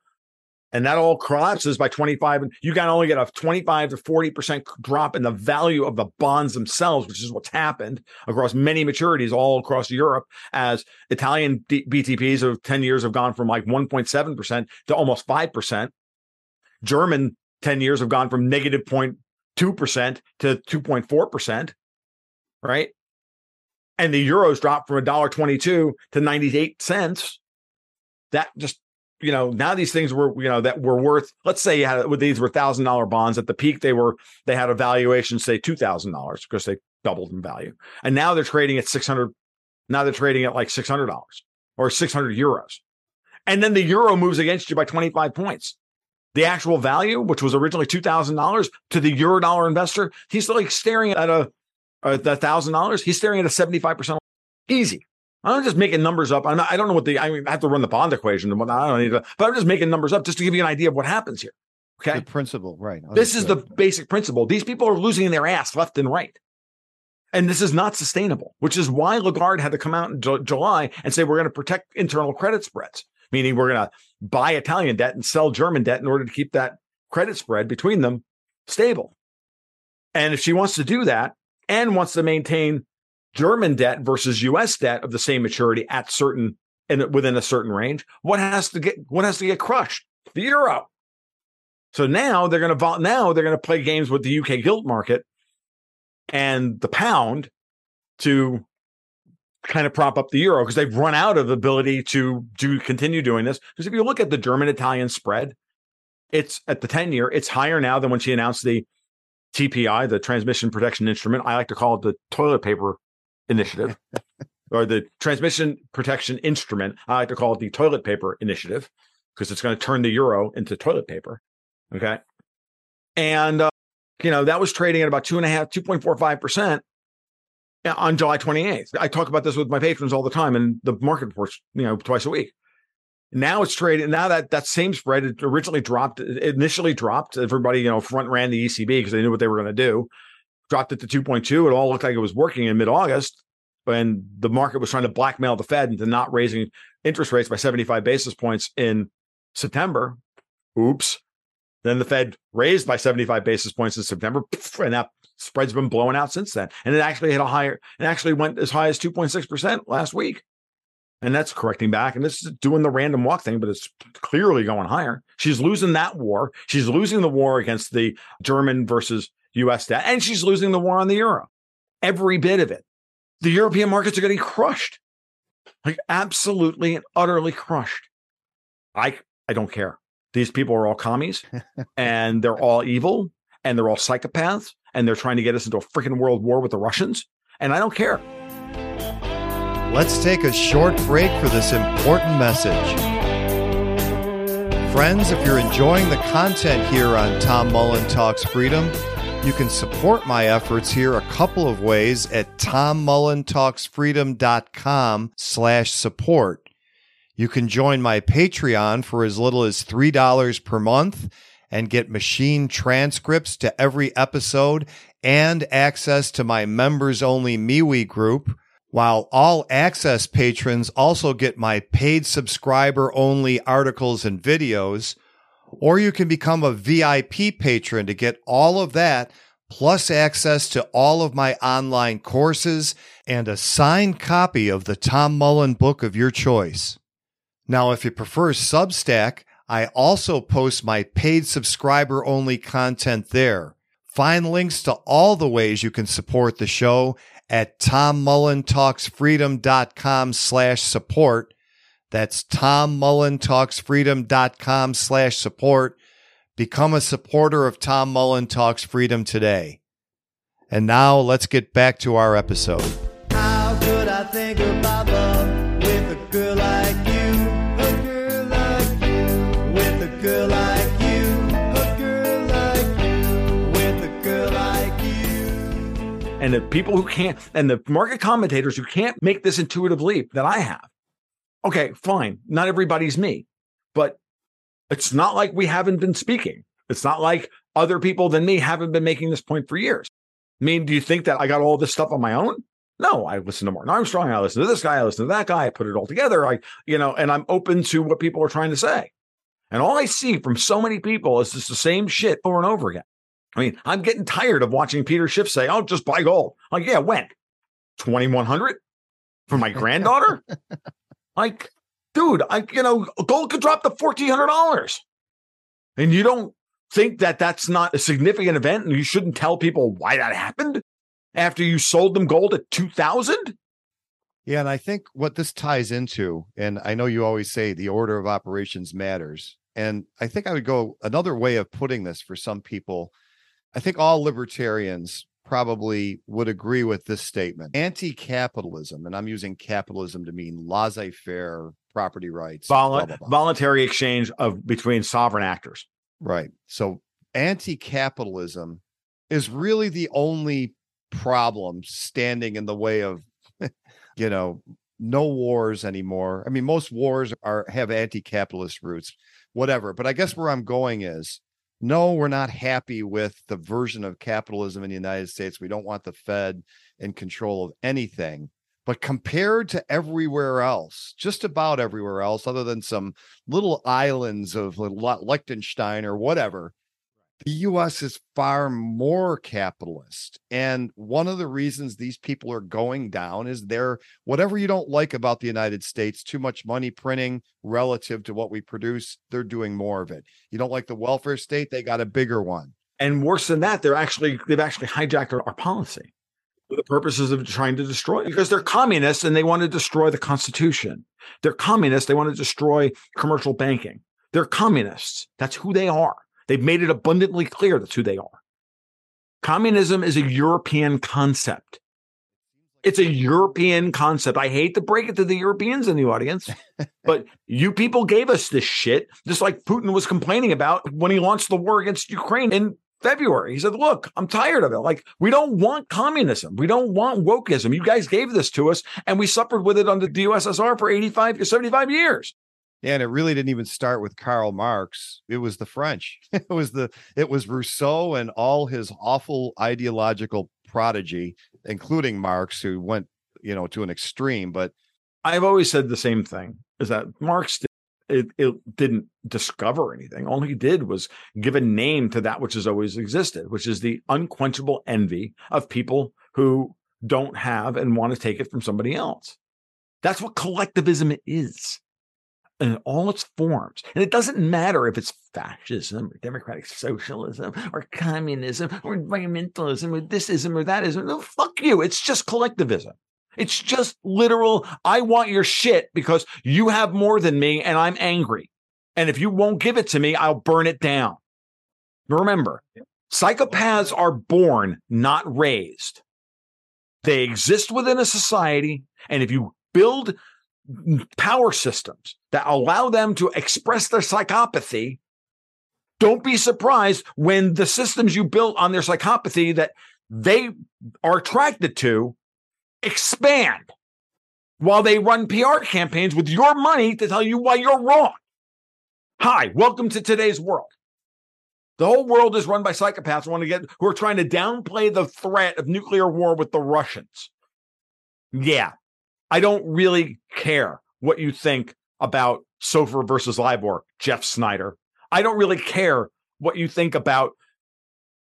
and that all collapses by twenty-five. And you can only get a twenty-five to forty percent drop in the value of the bonds themselves, which is what's happened across many maturities all across Europe. As Italian BTPs of ten years have gone from like one point seven percent to almost five percent. German ten years have gone from negative 0.2 percent to two point four percent. Right and the euros dropped from a dollar twenty-two to ninety-eight cents. That just you know now these things were you know that were worth. Let's say had these were thousand dollar bonds at the peak. They were they had a valuation say two thousand dollars because they doubled in value, and now they're trading at six hundred. Now they're trading at like six hundred dollars or six hundred euros, and then the euro moves against you by twenty-five points. The actual value, which was originally two thousand dollars, to the euro dollar investor, he's like staring at a thousand dollars, he's staring at a 75% easy. I'm just making numbers up. I'm not, I don't know what the, I, mean, I have to run the bond equation and whatnot. I don't need to, but I'm just making numbers up just to give you an idea of what happens here. Okay. The principle, right? This is the basic principle. These people are losing their ass left and right. And this is not sustainable, which is why Lagarde had to come out in Ju- July and say, we're going to protect internal credit spreads, meaning we're going to buy Italian debt and sell German debt in order to keep that credit spread between them stable. And if she wants to do that and wants to maintain German debt versus US debt of the same maturity at certain and within a certain range. What has to get what has to get crushed? The euro. So now they're going to now they're going to play games with the UK gilt market and the pound to kind of prop up the euro because they've run out of ability to to continue doing this. Because if you look at the German Italian spread, it's at the 10 year, it's higher now than when she announced the TPI, the transmission protection instrument. I like to call it the toilet paper initiative or the transmission protection instrument. I like to call it the toilet paper initiative because it's going to turn the euro into toilet paper. Okay. And, uh, you know, that was trading at about two and a half, 2.45% on July 28th. I talk about this with my patrons all the time and the market reports, you know, twice a week. Now it's trading. Now that that same spread it originally dropped, initially dropped. Everybody, you know, front ran the ECB because they knew what they were going to do. Dropped it to 2.2. It all looked like it was working in mid August. And the market was trying to blackmail the Fed into not raising interest rates by 75 basis points in September. Oops. Then the Fed raised by 75 basis points in September, and that spread's been blowing out since then. And it actually hit a higher, it actually went as high as 2.6% last week. And that's correcting back. And this is doing the random walk thing, but it's clearly going higher. She's losing that war. She's losing the war against the German versus US debt, and she's losing the war on the euro. Every bit of it. The European markets are getting crushed. Like absolutely and utterly crushed. I I don't care. These people are all commies and they're all evil and they're all psychopaths and they're trying to get us into a freaking world war with the Russians. And I don't care. Let's take a short break for this important message. Friends, if you're enjoying the content here on Tom Mullen Talks Freedom, you can support my efforts here a couple of ways at tommullentalksfreedom.com slash support. You can join my Patreon for as little as $3 per month and get machine transcripts to every episode and access to my members only MeWe group, while all access patrons also get my paid subscriber only articles and videos. Or you can become a VIP patron to get all of that, plus access to all of my online courses and a signed copy of the Tom Mullen book of your choice. Now, if you prefer Substack, I also post my paid subscriber only content there. Find links to all the ways you can support the show at tommullentalksfreedom.com slash support. That's tommullentalksfreedom.com slash support. Become a supporter of Tom Mullen Talks Freedom today. And now let's get back to our episode. How could I think about love with a girl like you? A girl like you. With a girl like you. A girl like you. With a girl like you. and the people who can't and the market commentators who can't make this intuitive leap that I have. Okay, fine. Not everybody's me, but it's not like we haven't been speaking. It's not like other people than me haven't been making this point for years. I mean, do you think that I got all this stuff on my own? No, I listen to Martin Armstrong. I listen to this guy. I listen to that guy. I put it all together. I, you know, and I'm open to what people are trying to say. And all I see from so many people is just the same shit over and over again. I mean, I'm getting tired of watching Peter Schiff say, "Oh, just buy gold." Like, yeah, when? Twenty one hundred for my granddaughter? like, dude, I you know, gold could drop to fourteen hundred dollars, and you don't think that that's not a significant event, and you shouldn't tell people why that happened after you sold them gold at two thousand. Yeah, and I think what this ties into, and I know you always say the order of operations matters. And I think I would go another way of putting this for some people. I think all libertarians probably would agree with this statement. Anti-capitalism, and I'm using capitalism to mean laissez-faire property rights. blah, blah, blah. voluntary exchange of between sovereign actors. Right. So anti-capitalism is really the only problem standing in the way of you know no wars anymore. I mean most wars are have anti-capitalist roots whatever, but I guess where I'm going is no, we're not happy with the version of capitalism in the United States. We don't want the Fed in control of anything. But compared to everywhere else, just about everywhere else, other than some little islands of Liechtenstein or whatever, the US is far more capitalist. And one of the reasons these people are going down is they're whatever you don't like about the United States, too much money printing relative to what we produce, they're doing more of it. You don't like the welfare state, they got a bigger one. And worse than that, they're actually they've actually hijacked our, our policy for the purposes of trying to destroy because they're communists and they want to destroy the Constitution. They're communists, they want to destroy commercial banking. They're communists. That's who they are. They've made it abundantly clear that's who they are. Communism is a European concept. It's a European concept. I hate to break it to the Europeans in the audience, but you people gave us this shit, just like Putin was complaining about when he launched the war against Ukraine in February. He said, Look, I'm tired of it. Like, we don't want communism. We don't want wokeism. You guys gave this to us, and we suffered with it under the USSR for 85 to 75 years. And it really didn't even start with Karl Marx. It was the French. It was the it was Rousseau and all his awful ideological prodigy, including Marx, who went, you know, to an extreme. But I've always said the same thing is that Marx did, it, it didn't discover anything. All he did was give a name to that which has always existed, which is the unquenchable envy of people who don't have and want to take it from somebody else. That's what collectivism is in all its forms. And it doesn't matter if it's fascism or democratic socialism or communism or environmentalism or thisism or thatism. No, fuck you. It's just collectivism. It's just literal. I want your shit because you have more than me and I'm angry. And if you won't give it to me, I'll burn it down. Remember, psychopaths are born, not raised. They exist within a society. And if you build power systems that allow them to express their psychopathy, don't be surprised when the systems you built on their psychopathy that they are attracted to expand while they run PR campaigns with your money to tell you why you're wrong. Hi, welcome to today's world. The whole world is run by psychopaths who want to get who are trying to downplay the threat of nuclear war with the Russians. Yeah, I don't really care what you think about SOFR versus LIBOR, Jeff Snider. I don't really care what you think about,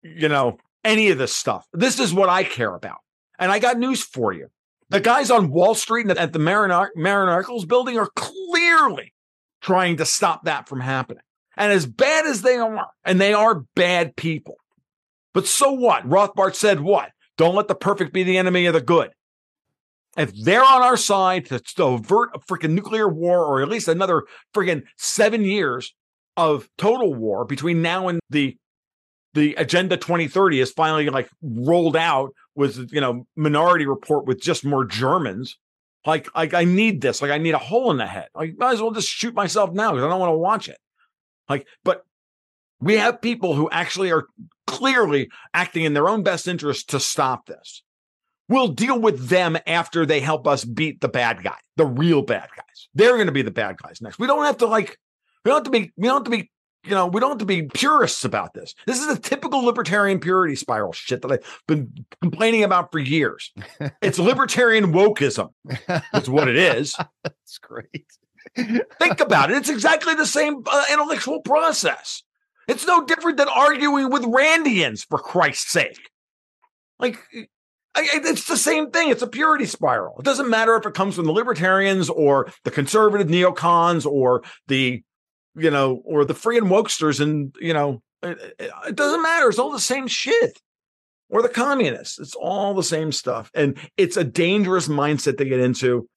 you know, any of this stuff. This is what I care about. And I got news for you. The guys on Wall Street and at the Marin, Marriner Eccles building are clearly trying to stop that from happening. And as bad as they are, and they are bad people, but so what? Rothbard said what? Don't let the perfect be the enemy of the good. If they're on our side to, to avert a freaking nuclear war or at least another freaking seven years of total war between now and the the agenda 2030 is finally like rolled out with you know minority report with just more germans like like i need this like i need a hole in the head. I might as well just shoot myself now because i don't want to watch it. Like but we have people who actually are clearly acting in their own best interest to stop this we'll deal with them after they help us beat the bad guy the real bad guys they're going to be the bad guys next we don't have to like we don't have to be we don't have to be you know, we don't have to be purists about this. This is a typical libertarian purity spiral shit that I've been complaining about for years. It's libertarian wokeism. That's what it is. that's great. Think about it. It's exactly the same uh, intellectual process. It's no different than arguing with Randians, for Christ's sake. Like, it's the same thing. It's a purity spiral. It doesn't matter if it comes from the libertarians or the conservative neocons or the you know, or the free and wokesters, and you know, it, it, it doesn't matter. It's all the same shit. Or the communists. It's all the same stuff. And it's a dangerous mindset to get into.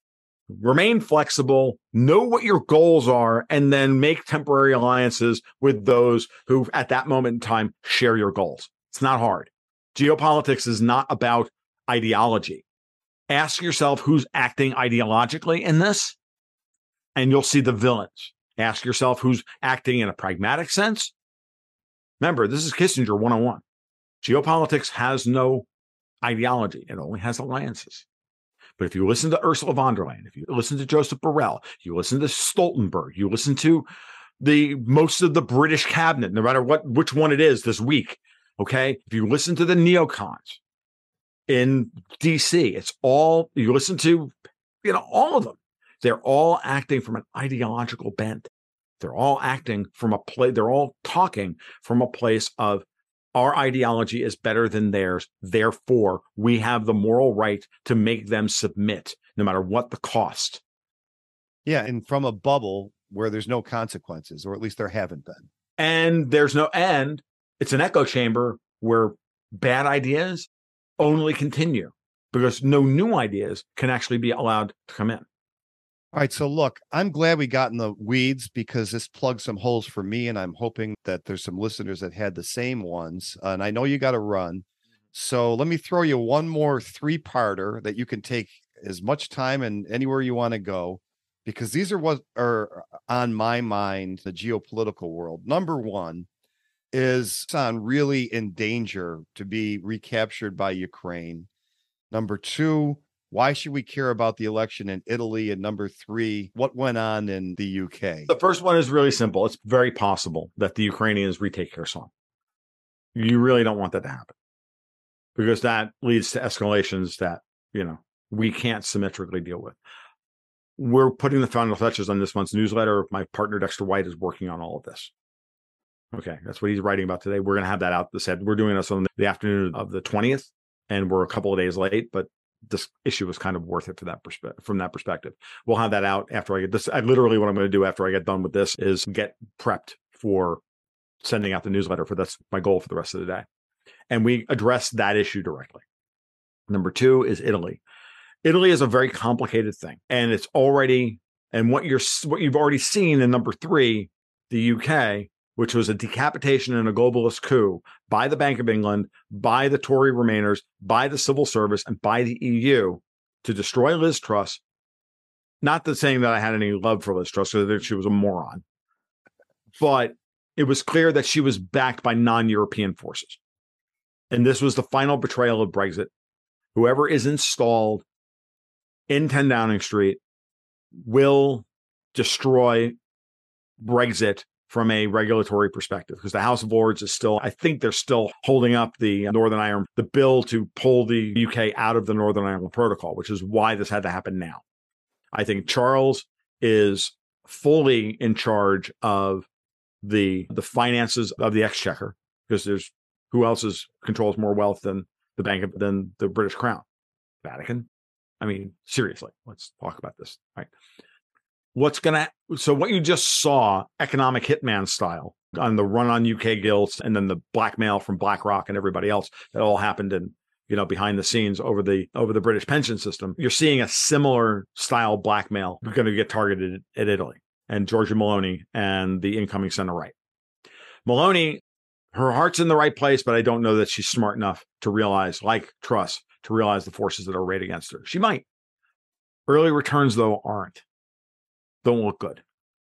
Remain flexible, know what your goals are, and then make temporary alliances with those who, at that moment in time, share your goals. It's not hard. Geopolitics is not about ideology. Ask yourself who's acting ideologically in this, and you'll see the villains. Ask yourself who's acting in a pragmatic sense. Remember, this is Kissinger 101. Geopolitics has no ideology, it only has alliances. But if you listen to Ursula von der Leyen, if you listen to Joseph Borrell, you listen to Stoltenberg, you listen to the most of the British cabinet, no matter what which one it is this week. Okay. If you listen to the neocons in DC, it's all you listen to, you know, all of them. They're all acting from an ideological bent. They're all acting from a place, they're all talking from a place of our ideology is better than theirs. Therefore, we have the moral right to make them submit, no matter what the cost. Yeah, and from a bubble where there's no consequences, or at least there haven't been. And there's no end. It's an echo chamber where bad ideas only continue because no new ideas can actually be allowed to come in. All right. So, look, I'm glad we got in the weeds because this plugs some holes for me. And I'm hoping that there's some listeners that had the same ones. Uh, and I know you got to run. So, let me throw you one more three parter that you can take as much time and anywhere you want to go because these are what are on my mind, the geopolitical world. Number one is on really in danger to be recaptured by Ukraine. Number two, why should we care about the election in Italy? And number three, what went on in the UK? The first one is really simple. It's very possible that the Ukrainians retake Kherson. You really don't want that to happen because that leads to escalations that, you know, we can't symmetrically deal with. We're putting the final touches on this month's newsletter. My partner Dexter White is working on all of this. Okay, that's what he's writing about today. We're going to have that out. This we're doing this on the afternoon of the twentieth, and we're a couple of days late, but this issue was kind of worth it for that perspective from that perspective. We'll have that out after I get this. I literally what I'm going to do after I get done with this is get prepped for sending out the newsletter for that's my goal for the rest of the day. And we address that issue directly. Number two is Italy. Italy is a very complicated thing, and it's already and what you're what you've already seen in number three, the UK, which was a decapitation and a globalist coup by the Bank of England, by the Tory Remainers, by the civil service, and by the EU to destroy Liz Truss. Not the saying that I had any love for Liz Truss, that she was a moron, but it was clear that she was backed by non European forces. And this was the final betrayal of Brexit. Whoever is installed in 10 Downing Street will destroy Brexit from a regulatory perspective because the House of Lords is still, I think they're still holding up the Northern Ireland, the bill to pull the UK out of the Northern Ireland Protocol, which is why this had to happen now. I think Charles is fully in charge of the the finances of the exchequer because there's who else is controls more wealth than the bank of, than the British Crown, Vatican. I mean, seriously, let's talk about this. Right what's going to so what you just saw economic hitman style on the run on UK gilts and then the blackmail from BlackRock and everybody else that all happened in you know behind the scenes over the over the British pension system you're seeing a similar style blackmail going to get targeted at Italy and Giorgia Meloni and the incoming center right. Meloni her heart's in the right place but I don't know that she's smart enough to realize like Truss to realize the forces that are arrayed against her. She might. Early returns though aren't don't look good.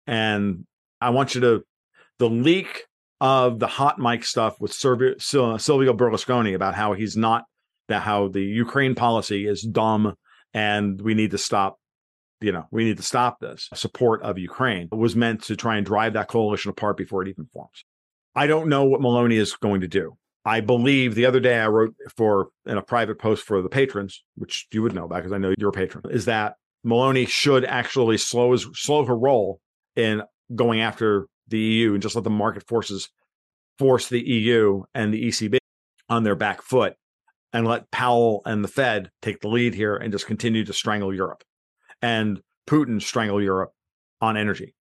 And I want you to, the leak of the hot mic stuff with Silvio, uh, Silvio Berlusconi about how he's not, that how the Ukraine policy is dumb and we need to stop you know, we need to stop this support of Ukraine was meant to try and drive that coalition apart before it even forms. I don't know what Meloni is going to do. I believe the other day I wrote for in a private post for the patrons, which you would know about because I know you're a patron, is that Meloni should actually slow his slow her roll in going after the EU and just let the market forces force the EU and the ECB on their back foot and let Powell and the Fed take the lead here and just continue to strangle Europe and Putin strangle Europe on energy.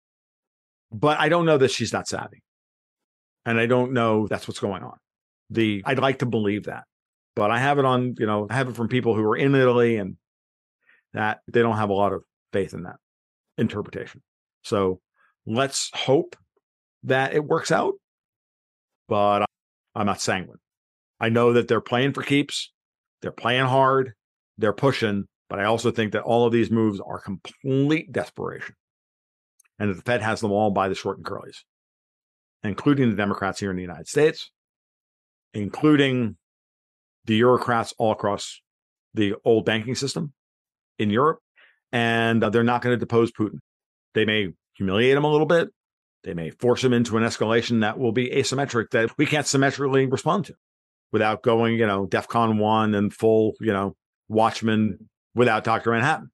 But I don't know that she's that savvy. And I don't know that's what's going on. The I'd like to believe that. But I have it on, you know, I have it from people who are in Italy and that they don't have a lot of faith in that interpretation. So let's hope that it works out. But I'm not sanguine. I know that they're playing for keeps, they're playing hard, they're pushing, but I also think that all of these moves are complete desperation. And that the Fed has them all by the short and curlies, including the Democrats here in the United States, including the bureaucrats all across the old banking system, in Europe, and uh, they're not going to depose Putin. They may humiliate him a little bit. They may force him into an escalation that will be asymmetric that we can't symmetrically respond to without going, you know, DEFCON one and full, you know, Watchmen without Dr. Manhattan,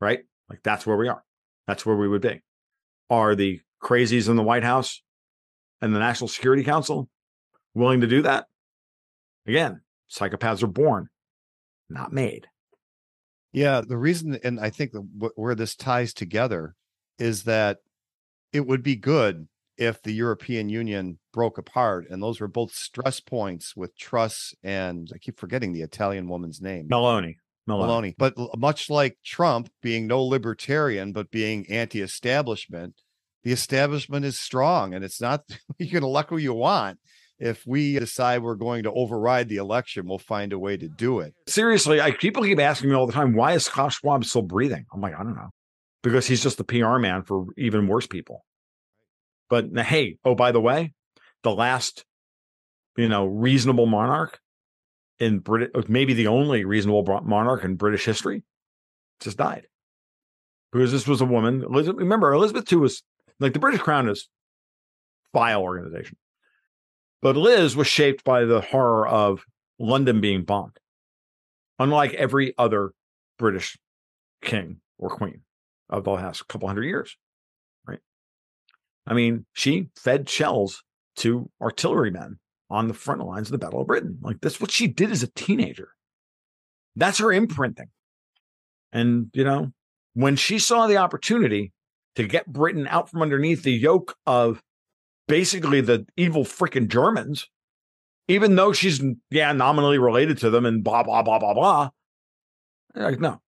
right? Like that's where we are. That's where we would be. Are the crazies in the White House and the National Security Council willing to do that? Again, psychopaths are born, not made. Yeah, the reason, and I think the, wh- where this ties together is that it would be good if the European Union broke apart, and those were both stress points with Truss and I keep forgetting the Italian woman's name, Meloni. Meloni. Maloney. But much like Trump being no libertarian but being anti-establishment, the establishment is strong, and it's not you can elect who you want. If we decide we're going to override the election, we'll find a way to do it. Seriously, I people keep asking me all the time, why is Scott Schwab still breathing? I'm like, I don't know. Because he's just the PR man for even worse people. But hey, oh, by the way, the last, you know, reasonable monarch in Brit, maybe the only reasonable monarch in British history, just died. Because this was a woman. Elizabeth, remember, Elizabeth II was like the British Crown is vile organization. But Liz was shaped by the horror of London being bombed unlike every other British king or queen of the last couple hundred years. Right. I mean, she fed shells to artillerymen on the front lines of the Battle of Britain. Like that's what she did as a teenager. That's her imprinting. And, you know, when she saw the opportunity to get Britain out from underneath the yoke of basically the evil freaking Germans, even though she's yeah nominally related to them and blah blah blah blah blah. Like no,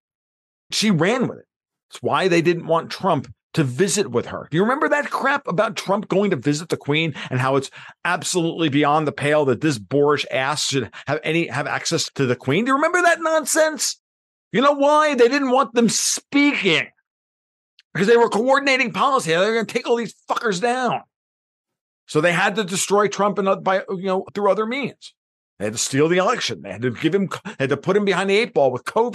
she ran with it. It's why they didn't want Trump to visit with her. Do you remember that crap about Trump going to visit the Queen and how it's absolutely beyond the pale that this boorish ass should have any have access to the Queen? Do you remember that nonsense? You know why they didn't want them speaking? Because they were coordinating policy. They were going to take all these fuckers down. So they had to destroy Trump and uh, by you know through other means. They had to steal the election. They had to give him had to put him behind the eight ball with COVID.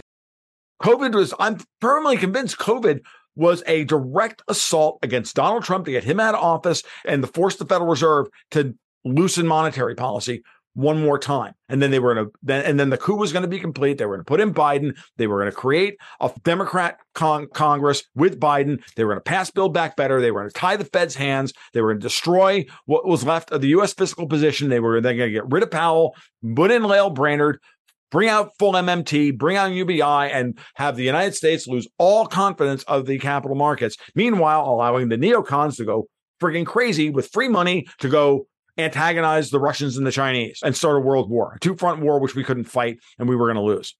COVID was I'm firmly convinced COVID was a direct assault against Donald Trump to get him out of office and to force the Federal Reserve to loosen monetary policy one more time. And then they were going to then and then the coup was going to be complete. They were going to put in Biden. They were going to create a Democrat con- Congress with Biden. They were going to pass Build Back Better. They were going to tie the Fed's hands. They were going to destroy what was left of the U.S. fiscal position. They were then going to get rid of Powell, put in Lael Brainard, bring out full MMT, bring out UBI, and have the United States lose all confidence of the capital markets. Meanwhile, allowing the neocons to go frigging crazy with free money to go antagonize the Russians and the Chinese and start a world war, a two front war, which we couldn't fight and we were going to lose.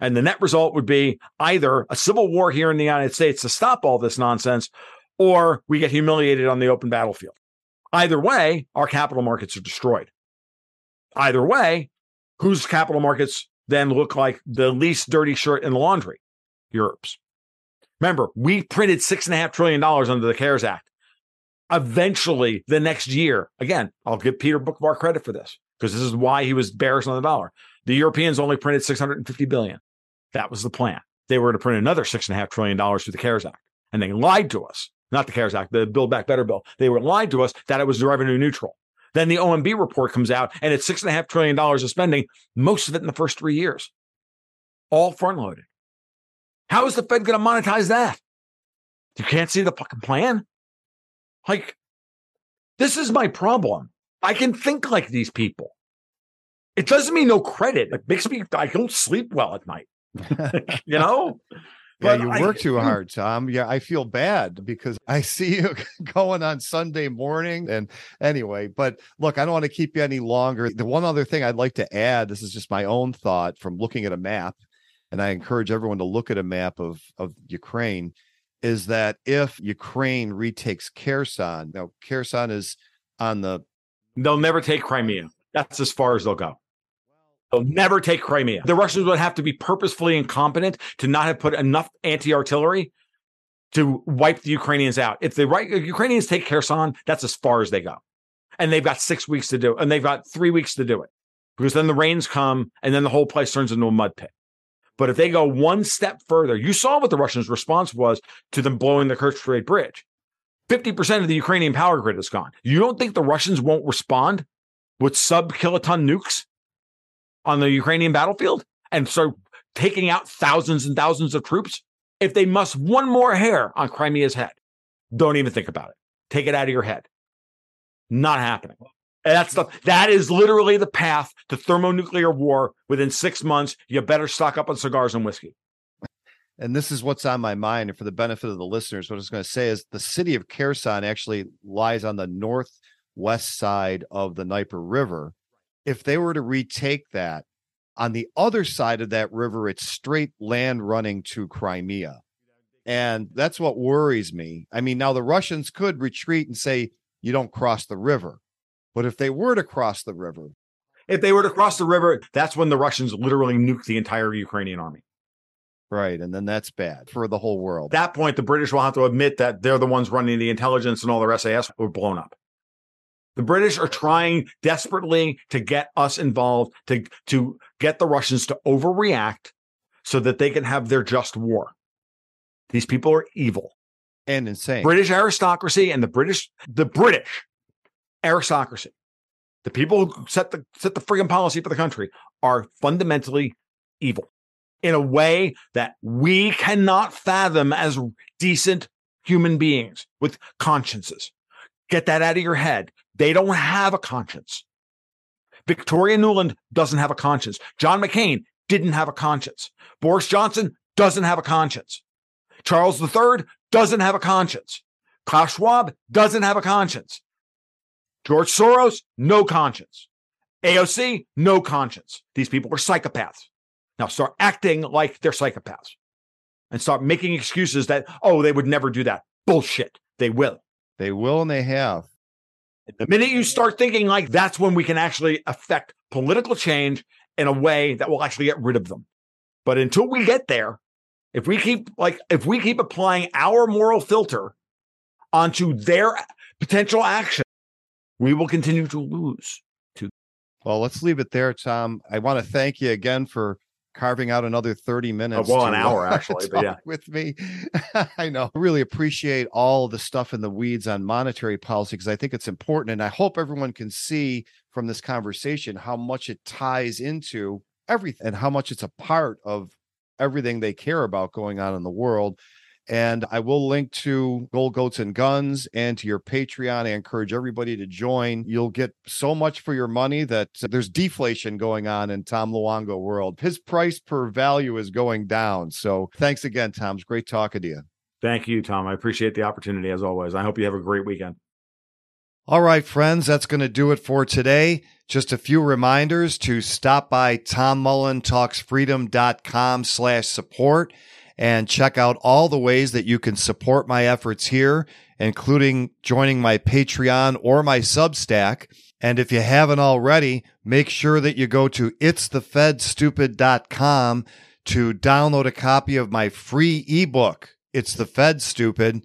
And the net result would be either a civil war here in the United States to stop all this nonsense, or we get humiliated on the open battlefield. Either way, our capital markets are destroyed. Either way, whose capital markets then look like the least dirty shirt in the laundry? Europe's. Remember, we printed six and a half trillion dollars under the CARES Act eventually the next year, again, I'll give Peter Boockvar credit for this because this is why he was bearish on the dollar. The Europeans only printed 650 billion. That was the plan. They were to print another six and a half trillion dollars through the CARES Act. And they lied to us, not the CARES Act, the Build Back Better bill. They were lied to us that it was revenue neutral. Then the OMB report comes out and it's six and a half trillion dollars of spending, most of it in the first three years, all front loaded. How is the Fed going to monetize that? You can't see the fucking plan? Like, this is my problem. I can think like these people. It doesn't mean no credit. It makes me, I don't sleep well at night, you know? Yeah, But you I- work too hmm. hard, Tom. Yeah, I feel bad because I see you going on Sunday morning. And anyway, but look, I don't want to keep you any longer. The one other thing I'd like to add, this is just my own thought from looking at a map, and I encourage everyone to look at a map of of Ukraine, is that if Ukraine retakes Kherson, now Kherson is on the They'll never take Crimea. That's as far as they'll go. They'll never take Crimea. The Russians would have to be purposefully incompetent to not have put enough anti artillery to wipe the Ukrainians out. If the right Ukrainians take Kherson, that's as far as they go. And they've got six weeks to do it. And they've got three weeks to do it because then the rains come and then the whole place turns into a mud pit. But if they go one step further, you saw what the Russians' response was to them blowing the Kerch Strait Bridge. 50% of the Ukrainian power grid is gone. You don't think the Russians won't respond with sub kiloton nukes on the Ukrainian battlefield and start taking out thousands and thousands of troops? If they must one more hair on Crimea's head, don't even think about it. Take it out of your head. Not happening. And that's the that is literally the path to thermonuclear war. Within six months, you better stock up on cigars and whiskey. and this is what's on my mind and for the benefit of the listeners what i was going to say is the city of kherson actually lies on the northwest side of the Dnieper river if they were to retake that on the other side of that river it's straight land running to crimea and that's what worries me i mean now the russians could retreat and say you don't cross the river but if they were to cross the river If they were to cross the river, that's when the Russians literally nuke the entire Ukrainian army. right and then that's bad for the whole world At that point, the British will have to admit that they're the ones running the intelligence and all their SAS were blown up. The British are trying desperately to get us involved, to, to get the Russians to overreact so that they can have their just war. These people are evil. and insane British aristocracy and the British, the British aristocracy, the people who set the set the friggin' policy for the country are fundamentally evil in a way that we cannot fathom as decent human beings with consciences. Get that out of your head. They don't have a conscience. Victoria Nuland doesn't have a conscience. John McCain didn't have a conscience. Boris Johnson doesn't have a conscience. Charles III doesn't have a conscience. Klaus Schwab doesn't have a conscience. George Soros, no conscience. AOC, no conscience. These people are psychopaths. Now start acting like they're psychopaths and start making excuses that, oh, they would never do that. Bullshit. They will. they will and they have The minute you start thinking like that's when we can actually affect political change in a way that will actually get rid of them. But until we get there, if we keep like if we keep applying our moral filter onto their potential action, we will continue to lose. To well, let's leave it there, Tom. I want to thank you again for carving out another 30 minutes. well, an hour, uh, actually, but yeah. With me. I know. I really appreciate all the stuff in the weeds on monetary policy because I think it's important. And I hope everyone can see from this conversation how much it ties into everything and how much it's a part of everything they care about going on in the world. And I will link to Gold Goats and Guns and to your Patreon. I encourage everybody to join. You'll get so much for your money that there's deflation going on in Tom Luongo world. His price per value is going down. So thanks again, Tom. It's great talking to you. Thank you, Tom. I appreciate the opportunity as always. I hope you have a great weekend. All right, friends, that's going to do it for today. Just a few reminders to stop by tommullentalksfreedom.com slash support and check out all the ways that you can support my efforts here, including joining my Patreon or my Substack. And if you haven't already, make sure that you go to itsthefedstupid.com to download a copy of my free ebook, It's the Fed Stupid.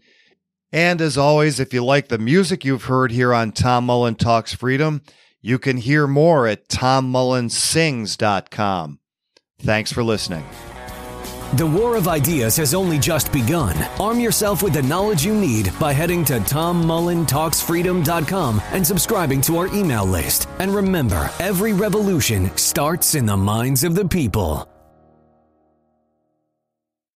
And as always, if you like the music you've heard here on Tom Mullen Talks Freedom, you can hear more at tommullensings.com. Thanks for listening. The war of ideas has only just begun. Arm yourself with the knowledge you need by heading to tommullentalksfreedom.com and subscribing to our email list. And remember, every revolution starts in the minds of the people.